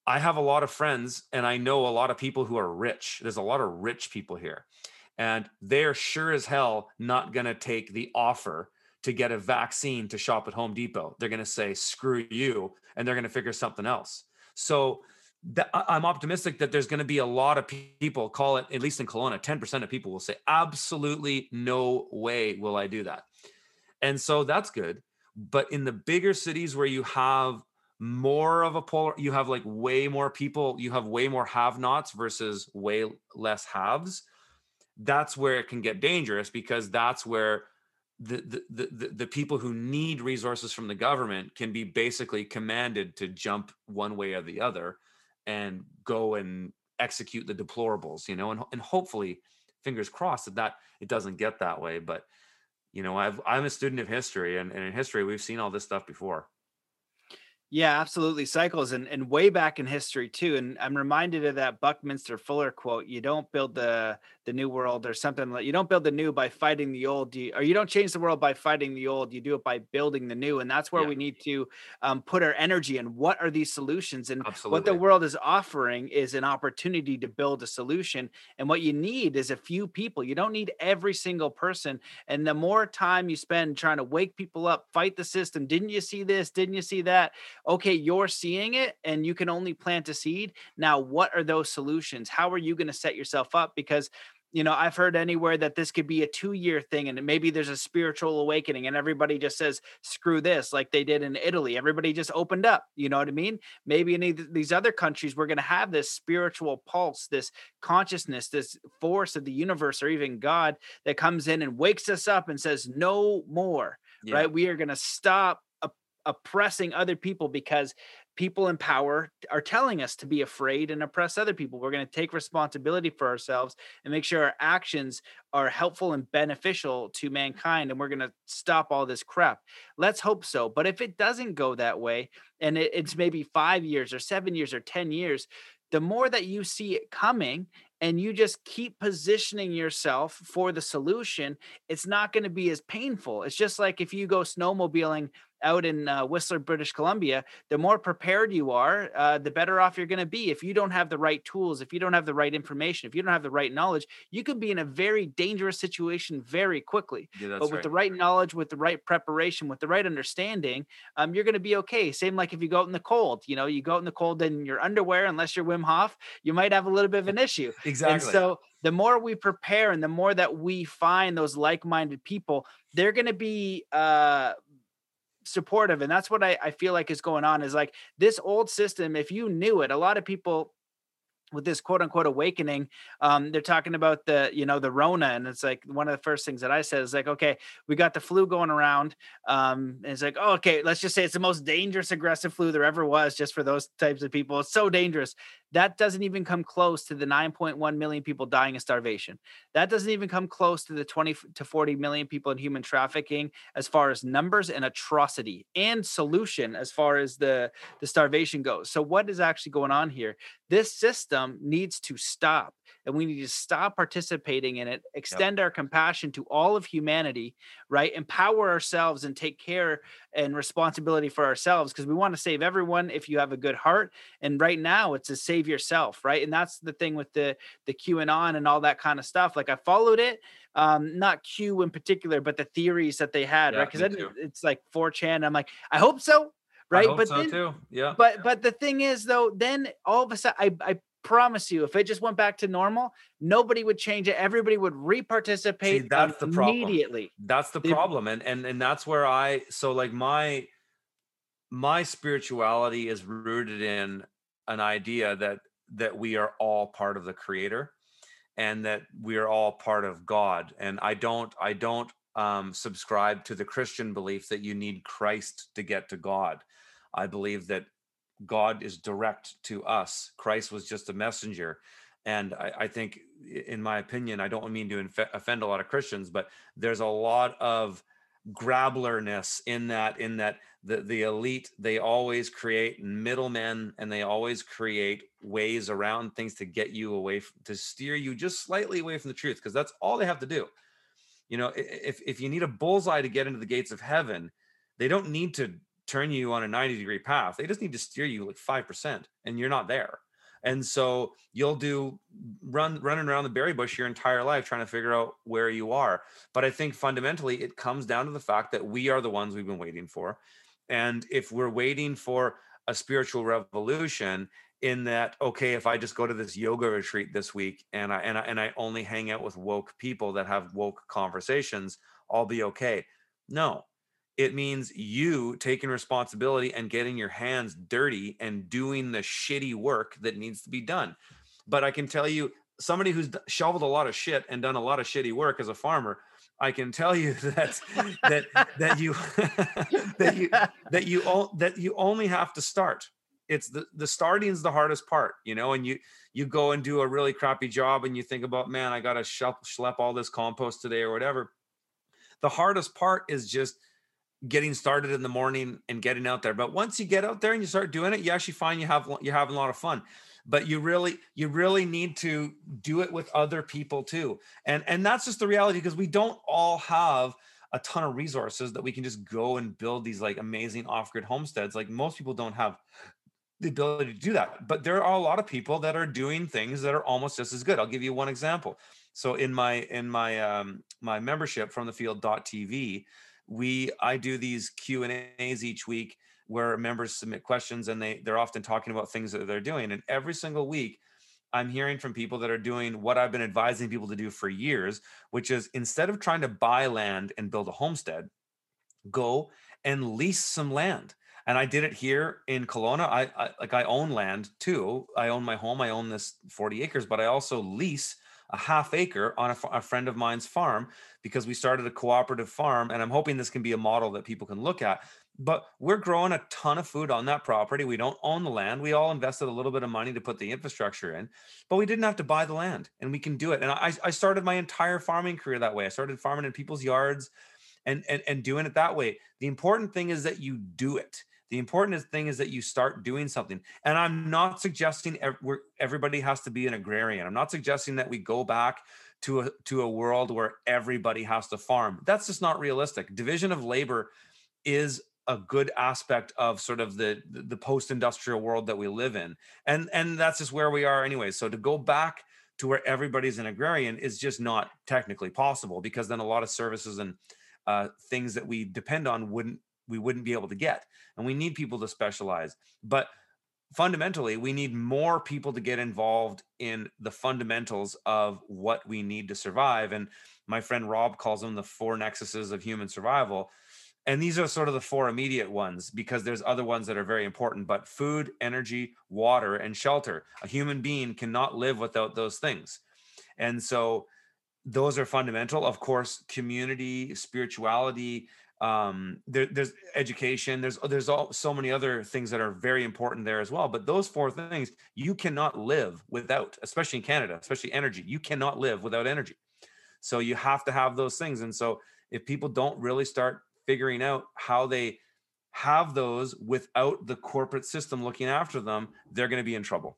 I have a lot of friends and I know a lot of people who are rich. There's a lot of rich people here, and they're sure as hell not going to take the offer to get a vaccine to shop at Home Depot. They're going to say, screw you, and they're going to figure something else. So, that I'm optimistic that there's going to be a lot of people call it at least in Kelowna 10% of people will say absolutely no way will I do that. And so that's good. But in the bigger cities where you have more of a polar you have like way more people, you have way more have-nots versus way less haves. That's where it can get dangerous because that's where the, the, the, the people who need resources from the government can be basically commanded to jump one way or the other and go and execute the deplorables, you know, and, and hopefully fingers crossed that, that it doesn't get that way. But, you know, I've, I'm a student of history and, and in history, we've seen all this stuff before. Yeah, absolutely. Cycles and, and way back in history too. And I'm reminded of that Buckminster Fuller quote: "You don't build the the new world or something like you don't build the new by fighting the old, you, or you don't change the world by fighting the old. You do it by building the new." And that's where Yeah, we need to um, put our energy and What are these solutions? And what the world is offering is an opportunity to build a solution. And what you need is a few people. You don't need every single person. And the more time you spend trying to wake people up, fight the system. Didn't you see this? Didn't you see that? Okay, you're seeing it and you can only plant a seed. Now, what are those solutions? How are you going to set yourself up? Because you know, I've heard anywhere that this could be a two year thing, and maybe there's a spiritual awakening, and everybody just says, screw this, like they did in Italy. Everybody just opened up. You know what I mean? Maybe in these other countries, we're going to have this spiritual pulse, this consciousness, this force of the universe, or even God that comes in and wakes us up and says, no more, Yeah, right? We are going to stop oppressing other people because people in power are telling us to be afraid and oppress other people. We're going to take responsibility for ourselves and make sure our actions are helpful and beneficial to mm-hmm. mankind. And we're going to stop all this crap. Let's hope so. But if it doesn't go that way, and it's mm-hmm. maybe five years or seven years or 10 years, the more that you see it coming and you just keep positioning yourself for the solution, it's not going to be as painful. It's just like if you go snowmobiling out in uh, Whistler, British Columbia, the more prepared you are, uh, the better off you're going to be. If you don't have the right tools, if you don't have the right information, if you don't have the right knowledge, you could be in a very dangerous situation very quickly. yeah, But with right. the right knowledge, with the right preparation, with the right understanding, um, you're going to be okay. Same like if you go out in the cold, you know, you go out in the cold in your underwear, unless you're Wim Hof, you might have a little bit of an issue. *laughs* exactly. And so the more we prepare and the more that we find those like-minded people, they're going to be uh supportive and that's what I, I feel like is going on is like this old system if you knew it a lot of people with this quote unquote awakening um they're talking about the you know the rona and it's like one of the first things that i said is like okay we got the flu going around um and it's like oh, okay let's just say it's the most dangerous aggressive flu there ever was just for those types of people it's so dangerous that doesn't even come close to the 9.1 million people dying of starvation. That doesn't even come close to the 20 to 40 million people in human trafficking as far as numbers and atrocity and solution as far as the the starvation goes. So what is actually going on here? This system needs to stop and we need to stop participating in it Yep. extend our compassion to all of humanity right empower ourselves and take care and responsibility for ourselves because we want to save everyone if you have a good heart and right now it's to save yourself right and that's the thing with the the qanon and on and all that kind of stuff like i followed it um not q in particular but the theories that they had Yeah, right because me then too. it's like 4chan i'm like i hope so right but so then too. Yeah. but but the thing is though, then all of a sudden, I I promise you, if it just went back to normal, nobody would change it. Everybody would See, re-participate um, that's the problem. immediately. That's the problem. And and and that's where I so like my my spirituality is rooted in an idea that that we are all part of the creator and that we are all part of God. And I don't I don't um subscribe to the Christian belief that you need Christ to get to God. I believe that God is direct to us. Christ was just a messenger. And I, I think, in my opinion, I don't mean to infe- offend a lot of Christians, but there's a lot of grabblerness in that, in that the, the elite, they always create middlemen and they always create ways around things to get you away, f- to steer you just slightly away from the truth, because that's all they have to do. You know, if, if you need a bullseye to get into the gates of heaven, they don't need to turn you on a 90 degree path. They just need to steer you like 5% and you're not there. And so you'll do run running around the berry bush your entire life trying to figure out where you are. But I think fundamentally it comes down to the fact that we are the ones we've been waiting for. And if we're waiting for a spiritual revolution in that okay if i just go to this yoga retreat this week and i and i, and I only hang out with woke people that have woke conversations i'll be okay no it means you taking responsibility and getting your hands dirty and doing the shitty work that needs to be done. But I can tell you, somebody who's shoveled a lot of shit and done a lot of shitty work as a farmer, I can tell you *laughs* that that that you *laughs* that you that you all that you only have to start. It's the the starting is the hardest part, you know. And you you go and do a really crappy job, and you think about, man, I got to schlep, schlep all this compost today or whatever. The hardest part is just getting started in the morning and getting out there. But once you get out there and you start doing it, you actually find you have you're having a lot of fun. But you really you really need to do it with other people too. And and that's just the reality because we don't all have a ton of resources that we can just go and build these like amazing off-grid homesteads. Like most people don't have the ability to do that. But there are a lot of people that are doing things that are almost just as good. I'll give you one example. So in my in my um my membership from the field.tv, we I do these Q and A's each week where members submit questions and they they're often talking about things that they're doing. And every single week, I'm hearing from people that are doing what I've been advising people to do for years, which is instead of trying to buy land and build a homestead, go and lease some land. And I did it here in Kelowna. I, I like I own land too. I own my home. I own this 40 acres, but I also lease a half acre on a, a, friend of mine's farm because we started a cooperative farm and i'm hoping this can be a model that people can look at. But we're growing a ton of food on that property. We don't own the land. We all invested a little bit of money to put the infrastructure in but we didn't have to buy the land and we can do it. And i, I started my entire farming career that way. I started farming in people's yards and, and and doing it that way. The important thing is that you do it the important thing is that you start doing something. And I'm not suggesting everybody has to be an agrarian. I'm not suggesting that we go back to a to a world where everybody has to farm. That's just not realistic. Division of labor is a good aspect of sort of the the post-industrial world that we live in. And and that's just where we are anyway. So to go back to where everybody's an agrarian is just not technically possible because then a lot of services and uh, things that we depend on wouldn't we wouldn't be able to get. And we need people to specialize. But fundamentally, we need more people to get involved in the fundamentals of what we need to survive. And my friend Rob calls them the four nexuses of human survival. And these are sort of the four immediate ones because there's other ones that are very important, but food, energy, water, and shelter. A human being cannot live without those things. And so those are fundamental. Of course, community, spirituality, um there, there's education there's there's all so many other things that are very important there as well but those four things you cannot live without especially in canada especially energy you cannot live without energy. So you have to have those things and so if people don't really start figuring out how they have those without the corporate system looking after them they're going to be in trouble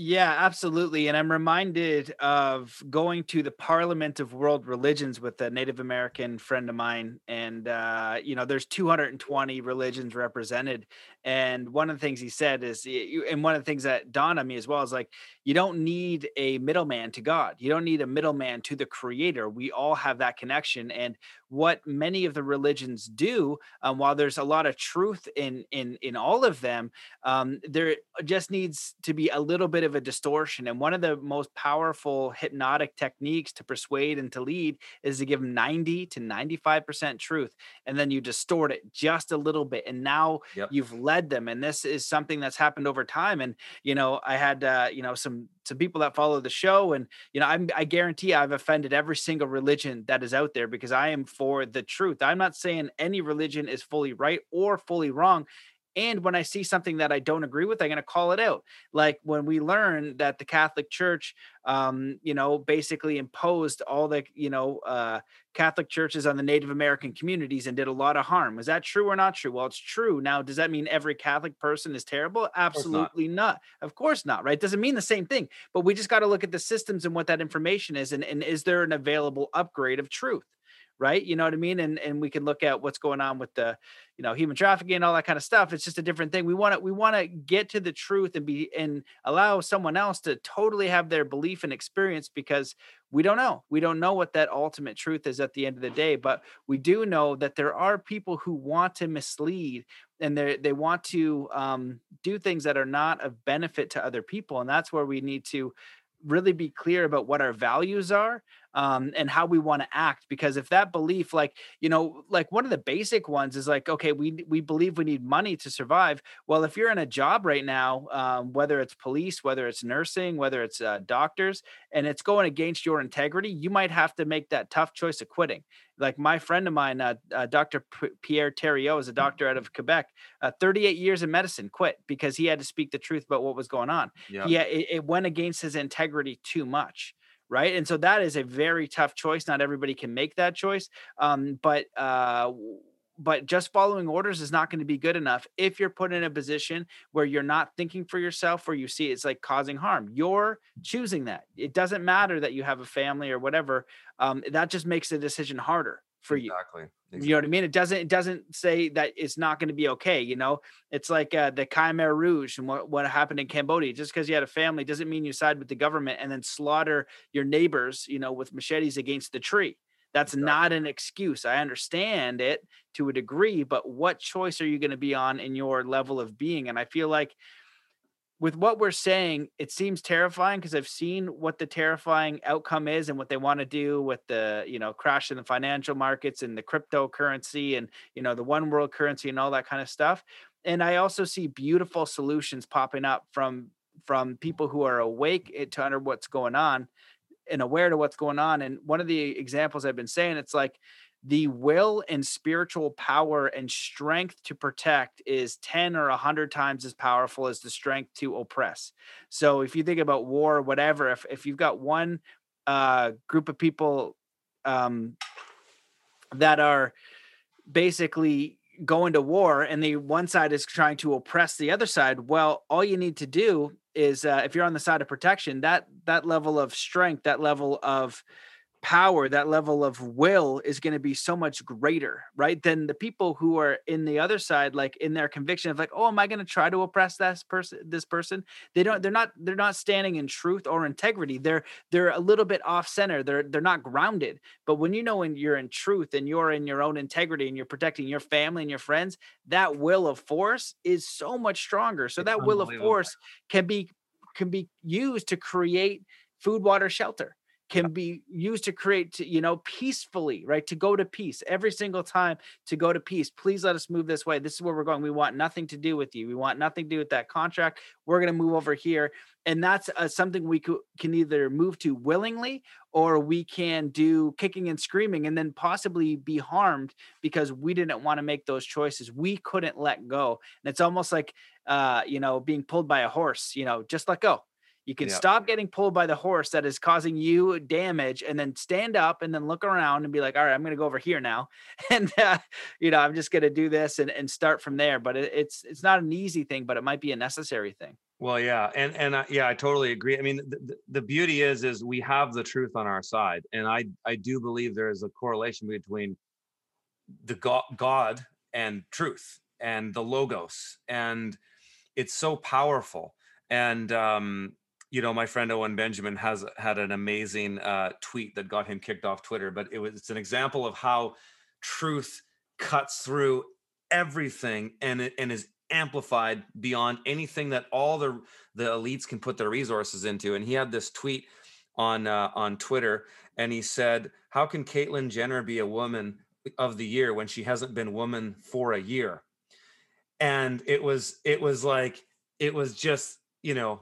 yeah, absolutely. And I'm reminded of going to the Parliament of World Religions with a Native American friend of mine. And, uh, you know, there's 220 religions represented. And one of the things he said is, and one of the things that dawned on me as well is like, you don't need a middleman to God. You don't need a middleman to the creator. We all have that connection. And what many of the religions do, um, while there's a lot of truth in in in all of them, um, there just needs to be a little bit of a distortion. And one of the most powerful hypnotic techniques to persuade and to lead is to give 90 to 95% truth. And then you distort it just a little bit. And now yep. you've led them. And this is something that's happened over time. And, you know, I had, uh, you know, some some people that follow the show and you know I'm, i guarantee i've offended every single religion that is out there because i am for the truth i'm not saying any religion is fully right or fully wrong and when I see something that I don't agree with, I'm going to call it out. Like when we learn that the Catholic Church, um, you know, basically imposed all the, you know, uh, Catholic churches on the Native American communities and did a lot of harm. Is that true or not true? Well, it's true. Now, does that mean every Catholic person is terrible? Absolutely not. not. Of course not, right? Doesn't mean the same thing. But we just got to look at the systems and what that information is. And, and is there an available upgrade of truth? Right? You know what i mean? And and we can look at what's going on with the you know human trafficking and all that kind of stuff. It's just a different thing. We want to we want to get to the truth and be and allow someone else to totally have their belief and experience because we don't know. We don't know what that ultimate truth is at the end of the day but we do know that there are people who want to mislead and they they want to um, do things that are not of benefit to other people and that's where we need to really be clear about what our values are um, and how we want to act. Because if that belief, like you know, like one of the basic ones is like, okay, we we believe we need money to survive. Well, if you're in a job right now, um, whether it's police, whether it's nursing, whether it's uh, doctors, and it's going against your integrity, you might have to make that tough choice of quitting. Like my friend of mine, uh, uh, Dr. P- Pierre Thériault, is a doctor out of Quebec. Uh, 38 years in medicine, quit because he had to speak the truth about what was going on. Yeah, it, it went against his integrity too much right? And so that is a very tough choice. Not everybody can make that choice. Um, but uh, but just following orders is not going to be good enough if you're put in a position where you're not thinking for yourself or you see it's like causing harm you're choosing that it doesn't matter that you have a family or whatever um, that just makes the decision harder for you exactly. exactly. You know what I mean? It doesn't it doesn't say that it's not going to be okay. You know, it's like uh, the Khmer Rouge and what, what happened in Cambodia. Just because you had a family doesn't mean you side with the government and then slaughter your neighbors, you know, with machetes against the tree. That's exactly. not an excuse. I understand it to a degree, but what choice are you going to be on in your level of being? And I feel like with what we're saying, it seems terrifying because I've seen what the terrifying outcome is and what they want to do with the, you know, crash in the financial markets and the cryptocurrency and, you know, the one world currency and all that kind of stuff. And I also see beautiful solutions popping up from from people who are awake to under what's going on and aware to what's going on. And one of the examples I've been saying, it's like the will and spiritual power and strength to protect is 10 or 100 times as powerful as the strength to oppress. So if you think about war, whatever, if, if you've got one uh, group of people um, that are basically going to war and the one side is trying to oppress the other side well all you need to do is uh, if you're on the side of protection that that level of strength that level of power, that level of will is going to be so much greater, right? Than the people who are in the other side, like in their conviction of like, oh, am I going to try to oppress this person? This person? They don't. They're not. They're not standing in truth or integrity. They're they're a little bit off center. They're they're not grounded. But when you know when you're in truth and you're in your own integrity and you're protecting your family and your friends, that will of force is so much stronger. So that will of force can be can be used to create food, water, shelter can be used to create to, you know peacefully right? To go to peace every single time to go to peace. Please let us move this way. This is where we're going. We want nothing to do with you. We want nothing to do with that contract. We're going to move over here. And that's uh, something we co- can either move to willingly or we can do kicking and screaming and then possibly be harmed because we didn't want to make those choices. We couldn't let go. And it's almost like uh you know being pulled by a horse you know just let go you can stop getting pulled by the horse that is causing you damage and then stand up and then look around and be like, all right, I'm going to go over here now. *laughs* And, uh, you know, I'm just going to do this and, and start from there. But it, it's, it's not an easy thing, but it might be a necessary thing. Well, yeah. And, and yeah, I totally agree. I mean, the, the beauty is, is we have the truth on our side. And I, I do believe there is a correlation between the God, God and truth and the logos. And it's so powerful. And, um, you know, my friend Owen Benjamin has had an amazing uh, tweet that got him kicked off Twitter, but it was it's an example of how truth cuts through everything and it, and is amplified beyond anything that all the the elites can put their resources into. And he had this tweet on uh, on Twitter, and he said, "How can Caitlyn Jenner be a woman of the year when she hasn't been woman for a year?" And it was it was like it was just you know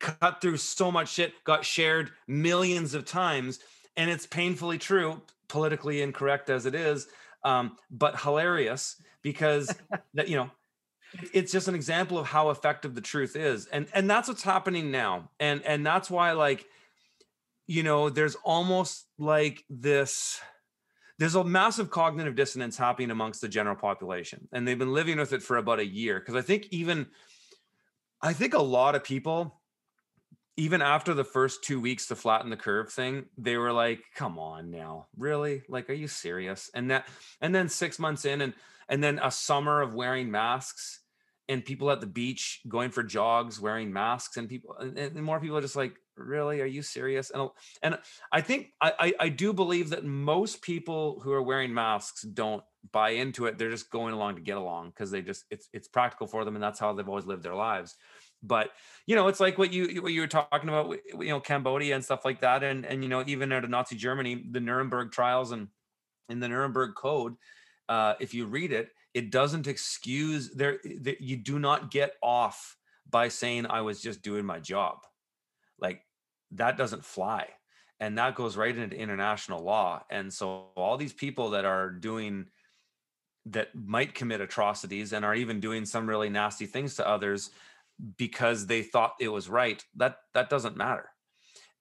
cut through so much shit, got shared millions of times, and it's painfully true, politically incorrect as it is, um, but hilarious because *laughs* that you know it's just an example of how effective the truth is and and that's what's happening now and and that's why like you know there's almost like this there's a massive cognitive dissonance happening amongst the general population and they've been living with it for about a year because i think even i think a lot of people even after the first two weeks to flatten the curve thing, they were like, "Come on now, really? Like, are you serious?" And that, and then six months in, and and then a summer of wearing masks, and people at the beach going for jogs wearing masks, and people, and, and more people are just like, "Really? Are you serious?" And and I think I, I I do believe that most people who are wearing masks don't buy into it. They're just going along to get along because they just it's it's practical for them, and that's how they've always lived their lives but you know it's like what you what you were talking about you know cambodia and stuff like that and and you know even out of nazi germany the nuremberg trials and in the nuremberg code uh, if you read it it doesn't excuse there you do not get off by saying i was just doing my job. Like that doesn't fly and that goes right into international law and so all these people that are doing that might commit atrocities and are even doing some really nasty things to others because they thought it was right that that doesn't matter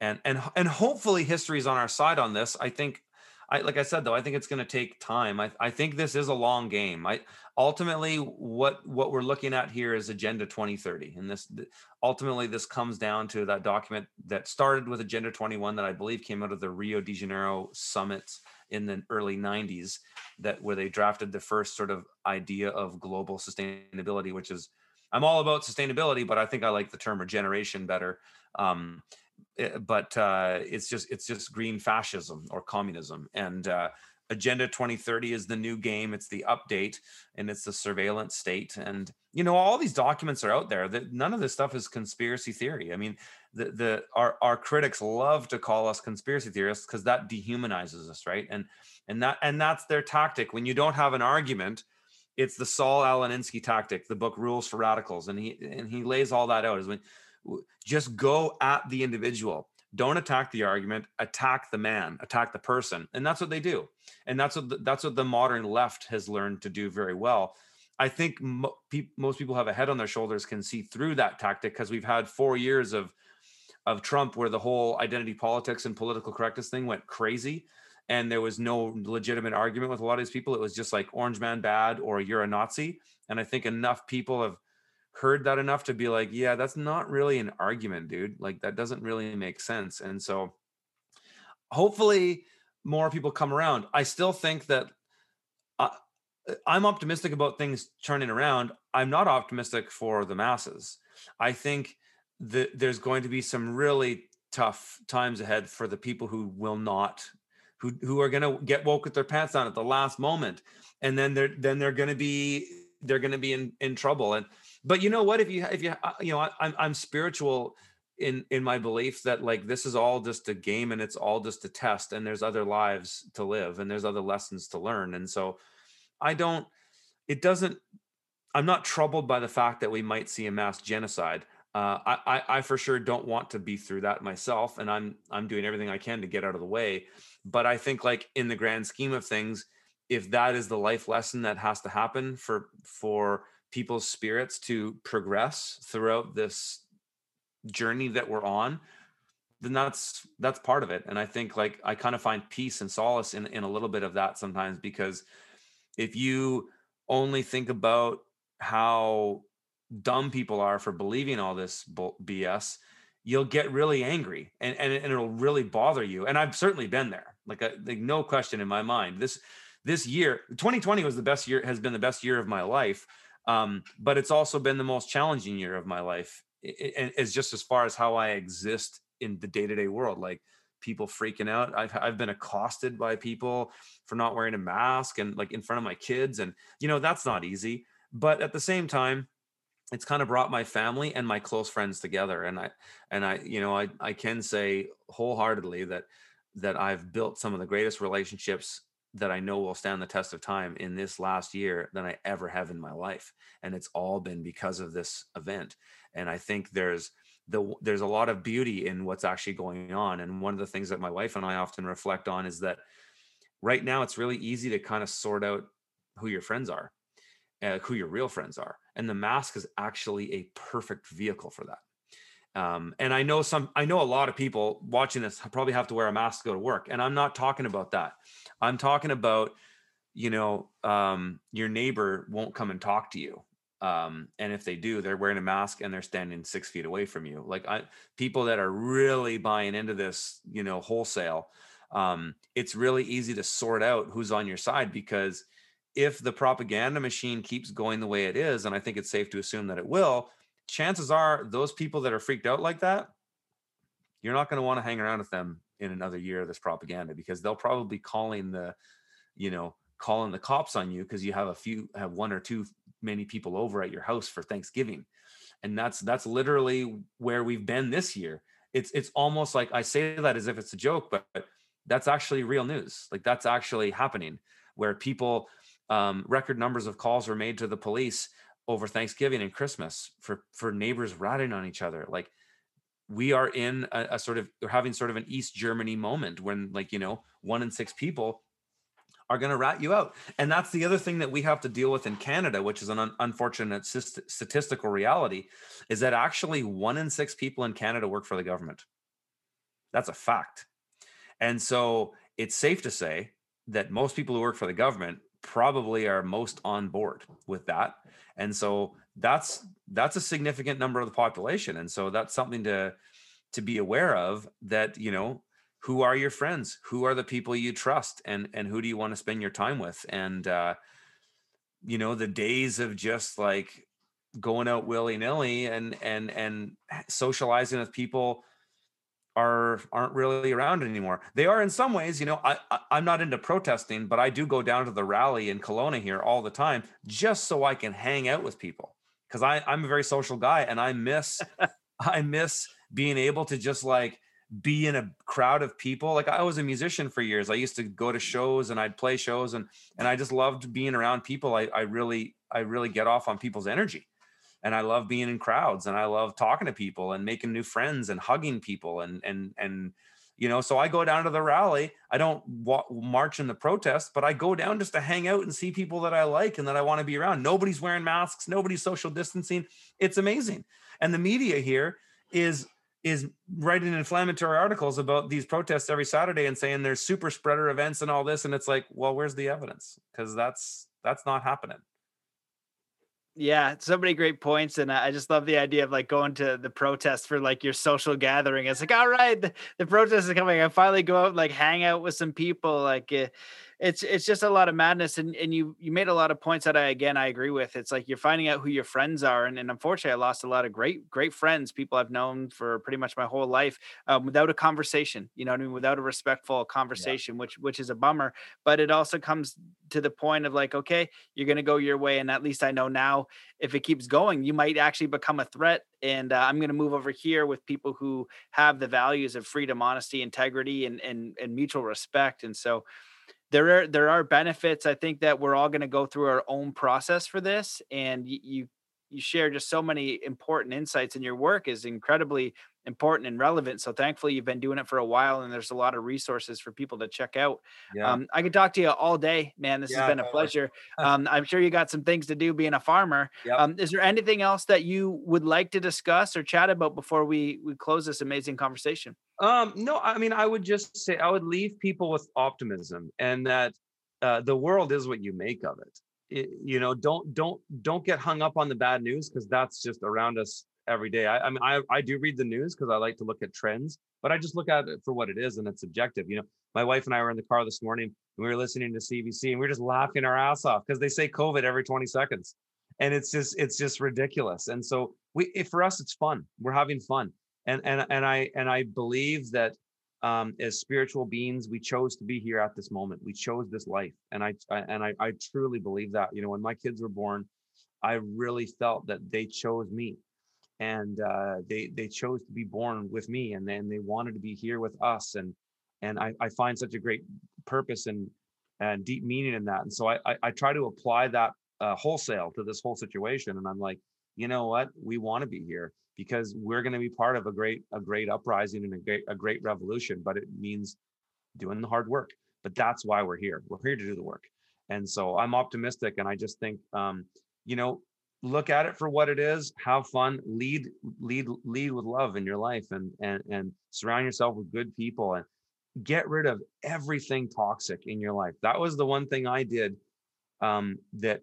and and and hopefully history is on our side on this. I think I like I said though, I think it's going to take time. I, I think this is a long game. I ultimately what what we're looking at here is Agenda 2030, and this ultimately this comes down to that document that started with Agenda 21 that I believe came out of the Rio de Janeiro summits in the early 90s, that where they drafted the first sort of idea of global sustainability, which is I'm all about sustainability, but I think I like the term regeneration better. Um, Eh, but uh, it's just it's just green fascism or communism and uh, agenda 2030 is the new game it's the update and it's the surveillance state and you know all these documents are out there that none of this stuff is conspiracy theory i mean the the our, our critics love to call us conspiracy theorists because that dehumanizes us right and and that and that's their tactic when you don't have an argument it's the saul alinsky tactic the book rules for radicals and he and he lays all that out is when just go at the individual. Don't attack the argument attack the man attack the person and that's what they do. And that's what the, that's what the modern left has learned to do very well. I think mo- pe- most people have a head on their shoulders can see through that tactic because we've had 4 years of of trump where the whole identity politics and political correctness thing went crazy and there was no legitimate argument with a lot of these people it was just like orange man bad or you're a nazi and i think enough people have heard that enough to be like, yeah, that's not really an argument, dude. Like that doesn't really make sense. And so hopefully more people come around. I still think that uh, I'm optimistic about things turning around. I'm not optimistic for the masses. I think that there's going to be some really tough times ahead for the people who will not who who are going to get woke with their pants on at the last moment and then they're then they're going to be they're going to be in in trouble and but you know what if you if you uh, you know I, i'm i'm spiritual in in my belief that like this is all just a game and it's all just a test and there's other lives to live and there's other lessons to learn and so i don't it doesn't i'm not troubled by the fact that we might see a mass genocide uh, I, I, I for sure don't want to be through that myself, and I'm I'm doing everything I can to get out of the way. But I think, like in the grand scheme of things, if that is the life lesson that has to happen for for people's spirits to progress throughout this journey that we're on then that's that's part of it. And i think like i kind of find peace and solace in in a little bit of that sometimes because if you only think about how dumb people are for believing all this bs you'll get really angry and and, and it'll really bother you and i've certainly been there like, a, like no question in my mind this this year 2020 was the best year has been the best year of my life um, but it's also been the most challenging year of my life. And it's just as far as how I exist in the day to day world, like people freaking out. I've, I've been accosted by people for not wearing a mask and like in front of my kids. And, you know, that's not easy. But at the same time, it's kind of brought my family and my close friends together. And I, and I, you know, I, I can say wholeheartedly that, that I've built some of the greatest relationships that I know will stand the test of time in this last year than I ever have in my life. And it's all been because of this event. And I think there's the there's a lot of beauty in what's actually going on. And one of the things that my wife and I often reflect on is that right now it's really easy to kind of sort out who your friends are, uh, who your real friends are. And the mask is actually a perfect vehicle for that. Um, and I know some, I know a lot of people watching this probably have to wear a mask to go to work. And I'm not talking about that. I'm talking about, you know, um, your neighbor won't come and talk to you. Um, and if they do, they're wearing a mask and they're standing six feet away from you. Like I, people that are really buying into this, you know, wholesale, um, it's really easy to sort out who's on your side because if the propaganda machine keeps going the way it is, and I think it's safe to assume that it will, chances are those people that are freaked out like that, you're not going to want to hang around with them in another year of this propaganda because they'll probably be calling the, you know, calling the cops on you because you have a few have one or two many people over at your house for Thanksgiving. And that's that's literally where we've been this year. It's it's almost like I say that as if it's a joke, but, but that's actually real news. Like that's actually happening where people um, record numbers of calls were made to the police over Thanksgiving and Christmas for for neighbors ratting on each other. Like we are in a, a sort of we're having sort of an East Germany moment when like you know one in six people are going to rat you out. And that's the other thing that we have to deal with in Canada, which is an un- unfortunate statistical reality, is that actually one in six people in Canada work for the government. That's a fact. And so it's safe to say that most people who work for the government probably are most on board with that. And so that's that's a significant number of the population. And so that's something to to be aware of that, you know, who are your friends? Who are the people you trust and and who do you want to spend your time with? And uh you know, the days of just like going out willy-nilly and and and socializing with people are aren't really around anymore. They are in some ways, you know. I, I am not into protesting, but I do go down to the rally in Kelowna here all the time just so I can hang out with people because I I'm a very social guy and I miss *laughs* I miss being able to just like be in a crowd of people. Like I was a musician for years. I used to go to shows and I'd play shows and and I just loved being around people. I I really I really get off on people's energy and I love being in crowds and I love talking to people and making new friends and hugging people and and and you know so I go down to the rally. I don't walk, march in the protest but I go down just to hang out and see people that I like and that I want to be around. Nobody's wearing masks nobody's social distancing. It's amazing. And the media here is is writing inflammatory articles about these protests every Saturday and saying there's super spreader events and all this and it's like well where's the evidence? Because that's that's not happening yeah, so many great points, and I just love the idea of like going to the protest for like your social gathering. It's like, all right, the, the protest is coming. I finally go out and like hang out with some people. Like, uh, it's it's just a lot of madness and and you you made a lot of points that I again I agree with. It's like you're finding out who your friends are and, and unfortunately I lost a lot of great great friends, people I've known for pretty much my whole life um, without a conversation, you know I mean without a respectful conversation yeah. which which is a bummer, but it also comes to the point of like okay, you're going to go your way and at least I know now if it keeps going, you might actually become a threat and uh, I'm going to move over here with people who have the values of freedom, honesty, integrity and and and mutual respect and so there are there are benefits. I think that we're all going to go through our own process for this, and you, you share just so many important insights and your work is incredibly important and relevant so thankfully you've been doing it for a while and there's a lot of resources for people to check out yeah. um, i could talk to you all day man this yeah, has been a pleasure *laughs* um, i'm sure you got some things to do being a farmer yep. um, is there anything else that you would like to discuss or chat about before we we close this amazing conversation um, no, I mean, I would just say I would leave people with optimism and that uh, the world is what you make of it. It you know, don't don't don't get hung up on the bad news because that's just around us every day. I, I mean, I I do read the news because I like to look at trends, but I just look at it for what it is and it's subjective. You know, my wife and I were in the car this morning and we were listening to CBC and we are just laughing our ass off because they say COVID every 20 seconds, and it's just it's just ridiculous. And so we, for us, it's fun. We're having fun and and and I and I believe that um, as spiritual beings, we chose to be here at this moment. We chose this life, and I, I and I, I truly believe that. You know, when my kids were born, I really felt that they chose me, and uh, they they chose to be born with me, and then they wanted to be here with us, and and I, I find such a great purpose and and deep meaning in that, and so I I, I try to apply that uh, wholesale to this whole situation, and I'm like, you know what, we want to be here because we're going to be part of a great a great uprising and a great a great revolution but it means doing the hard work. But that's why we're here. We're here to do the work. And so i'm optimistic and i just think um, you know look at it for what it is. Have fun. Lead lead lead with love in your life and and and surround yourself with good people and get rid of everything toxic in your life. That was the one thing i did um, that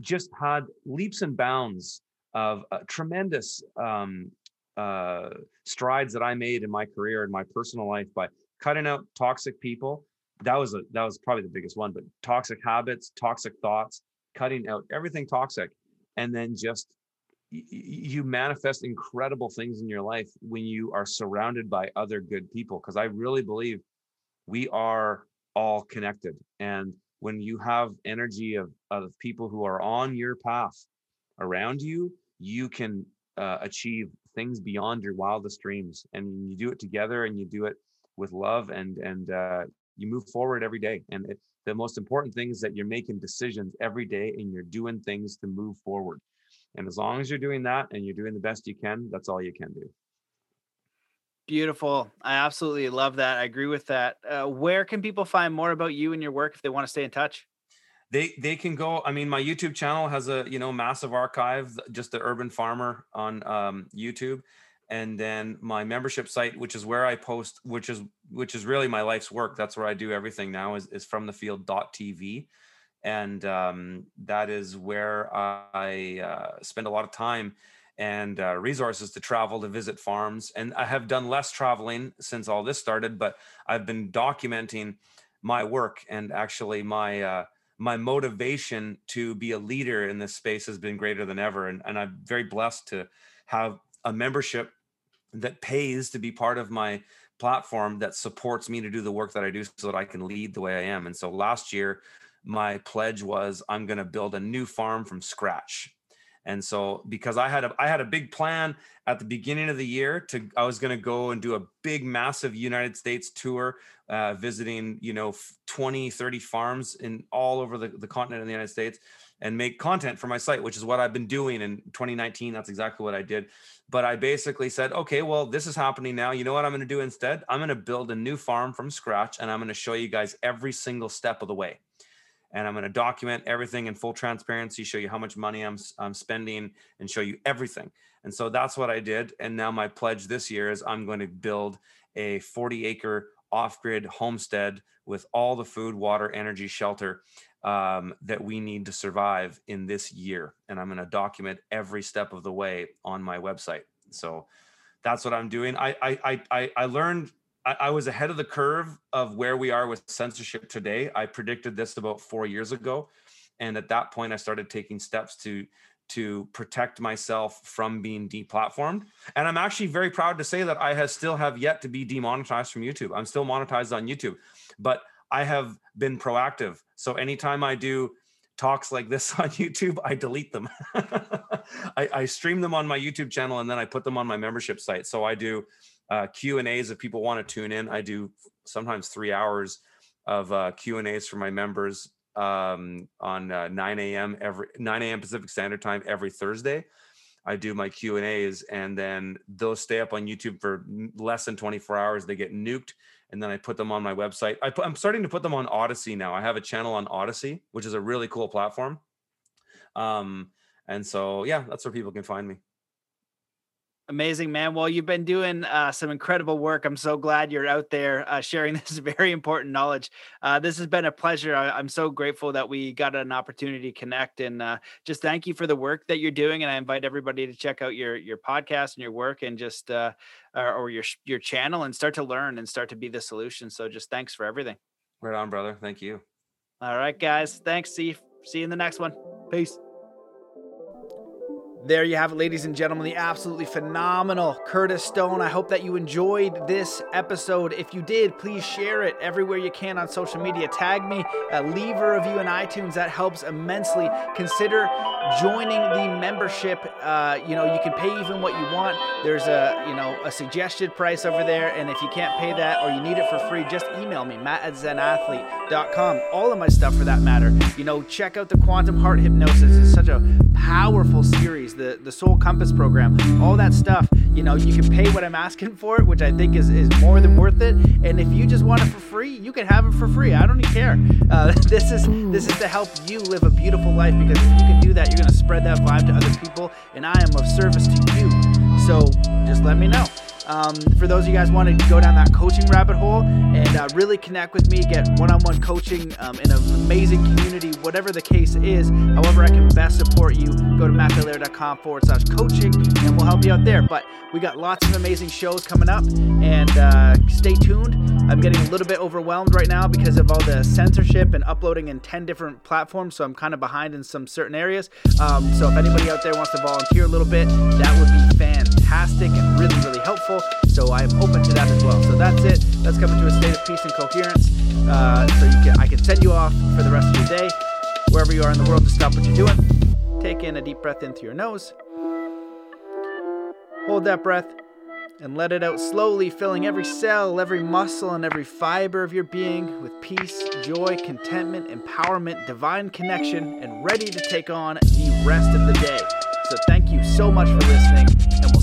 just had leaps and bounds of uh, tremendous um, uh, strides that I made in my career and my personal life by cutting out toxic people. That was a that was probably the biggest one, but toxic habits, toxic thoughts, cutting out everything toxic, and then just you manifest incredible things in your life when you are surrounded by other good people. Because I really believe we are all connected, and when you have energy of of people who are on your path around you you can uh, achieve things beyond your wildest dreams and you do it together and you do it with love and and uh, you move forward every day and it, the most important thing is that you're making decisions every day and you're doing things to move forward and as long as you're doing that and you're doing the best you can that's all you can do. Beautiful. I absolutely love that. I agree with that. Uh, where can people find more about you and your work if they want to stay in touch they they can go i mean my youtube channel has a you know massive archive just the urban farmer on um, youtube and then my membership site, which is where I post, which is which is really my life's work. That's where I do everything now. Is is from the field TV, and um, that is where I uh, spend a lot of time and uh, resources to travel to visit farms. And I have done less traveling since all this started, but I've been documenting my work and actually my uh, my motivation to be a leader in this space has been greater than ever. And, and I'm very blessed to have a membership that pays to be part of my platform that supports me to do the work that I do so that I can lead the way I am. And so last year, my pledge was I'm going to build a new farm from scratch. And so because I had a I had a big plan at the beginning of the year to I was going to go and do a big massive United States tour uh, visiting, you know, 20, 30 farms in all over the, the continent of the United States and make content for my site, which is what I've been doing in 2019. That's exactly what I did. But I basically said, okay, well, this is happening now. You know what I'm going to do instead? I'm going to build a new farm from scratch and I'm going to show you guys every single step of the way and I'm going to document everything in full transparency, show you how much money I'm, I'm spending, and show you everything. And so that's what I did. And now my pledge this year is I'm going to build a 40 acre off grid homestead with all the food, water, energy, shelter um, that we need to survive in this year. And I'm going to document every step of the way on my website. So that's what I'm doing. I I I I learned I, I, was ahead of the curve of where we are with censorship today. I predicted this about four years ago, and at that point, I started taking steps to to protect myself from being deplatformed. And I'm actually very proud to say that I have still have yet to be demonetized from YouTube. I'm still monetized on YouTube, but I have been proactive. So anytime I do talks like this *laughs* on YouTube, I delete them. *laughs* I, I, stream them on my YouTube channel and then I put them on my membership site. So I do uh, Q and A's if people want to tune in. I do sometimes three hours of uh, Q and A's for my members um, on uh, 9 a.m. every 9 a.m. Pacific Standard Time every Thursday. I do my Q and A's, and then those stay up on YouTube for less than 24 hours. They get nuked, and then I put them on my website. I I'm starting to put them on Odysee now. I have a channel on Odysee, which is a really cool platform. Um, and so yeah, that's where people can find me. Amazing, man. Well, you've been doing uh, some incredible work. I'm so glad you're out there uh, sharing *laughs* this very important knowledge. Uh, this has been a pleasure. I, am so grateful that we got an opportunity to connect, and uh, just thank you for the work that you're doing. And I invite everybody to check out your your podcast and your work, and just uh, or, or your your channel, and start to learn and start to be the solution. So, just thanks for everything. Right on, brother. Thank you. All right, guys. Thanks. See you, see you in the next one. Peace. There you have it, ladies and gentlemen, the absolutely phenomenal Curtis Stone. I hope that you enjoyed this episode. If you did, please share it everywhere you can on social media. Tag me, uh, leave a review in iTunes. That helps immensely. Consider joining the membership. Uh, you know, you can pay even what you want. There's a you know a suggested price over there, and if you can't pay that or you need it for free, just email me, Matt at ZenAthlete.com. All of my stuff for that matter. You know, check out the Quantum Heart Hypnosis. It's such a powerful series the the Soul Compass program, all that stuff. You know, you can pay what I'm asking for it, which I think is, is more than worth it. And if you just want it for free, you can have it for free. I don't even care. Uh, *laughs* this is this is to help you live a beautiful life because if you can do that, you're gonna spread that vibe to other people, and I am of service to you. So just let me know. Um, for those of you guys want to go down that coaching rabbit hole and uh, really connect with me, get one-on-one coaching um, in an amazing community, whatever the case is, however I can best support you, go to mattbelair.com forward slash coaching and we'll help you out there. But we got lots of amazing shows coming up and uh, stay tuned. I'm getting a little bit overwhelmed right now because of all the censorship and uploading in 10 different platforms, so I'm kind of behind in some certain areas. Um, so if anybody out there wants to volunteer a little bit, that would be fantastic and really, really helpful. So I am open to that as well. So that's it. Let's come into a state of peace and coherence. Uh, so you can, I can send you off for the rest of your day, wherever you are in the world, to stop what you're doing. Take in a deep breath in through your nose. Hold that breath and let it out slowly, filling every cell, every muscle, and every fiber of your being with peace, joy, contentment, empowerment, divine connection, and ready to take on the rest of the day. So thank you so much for listening, and we'll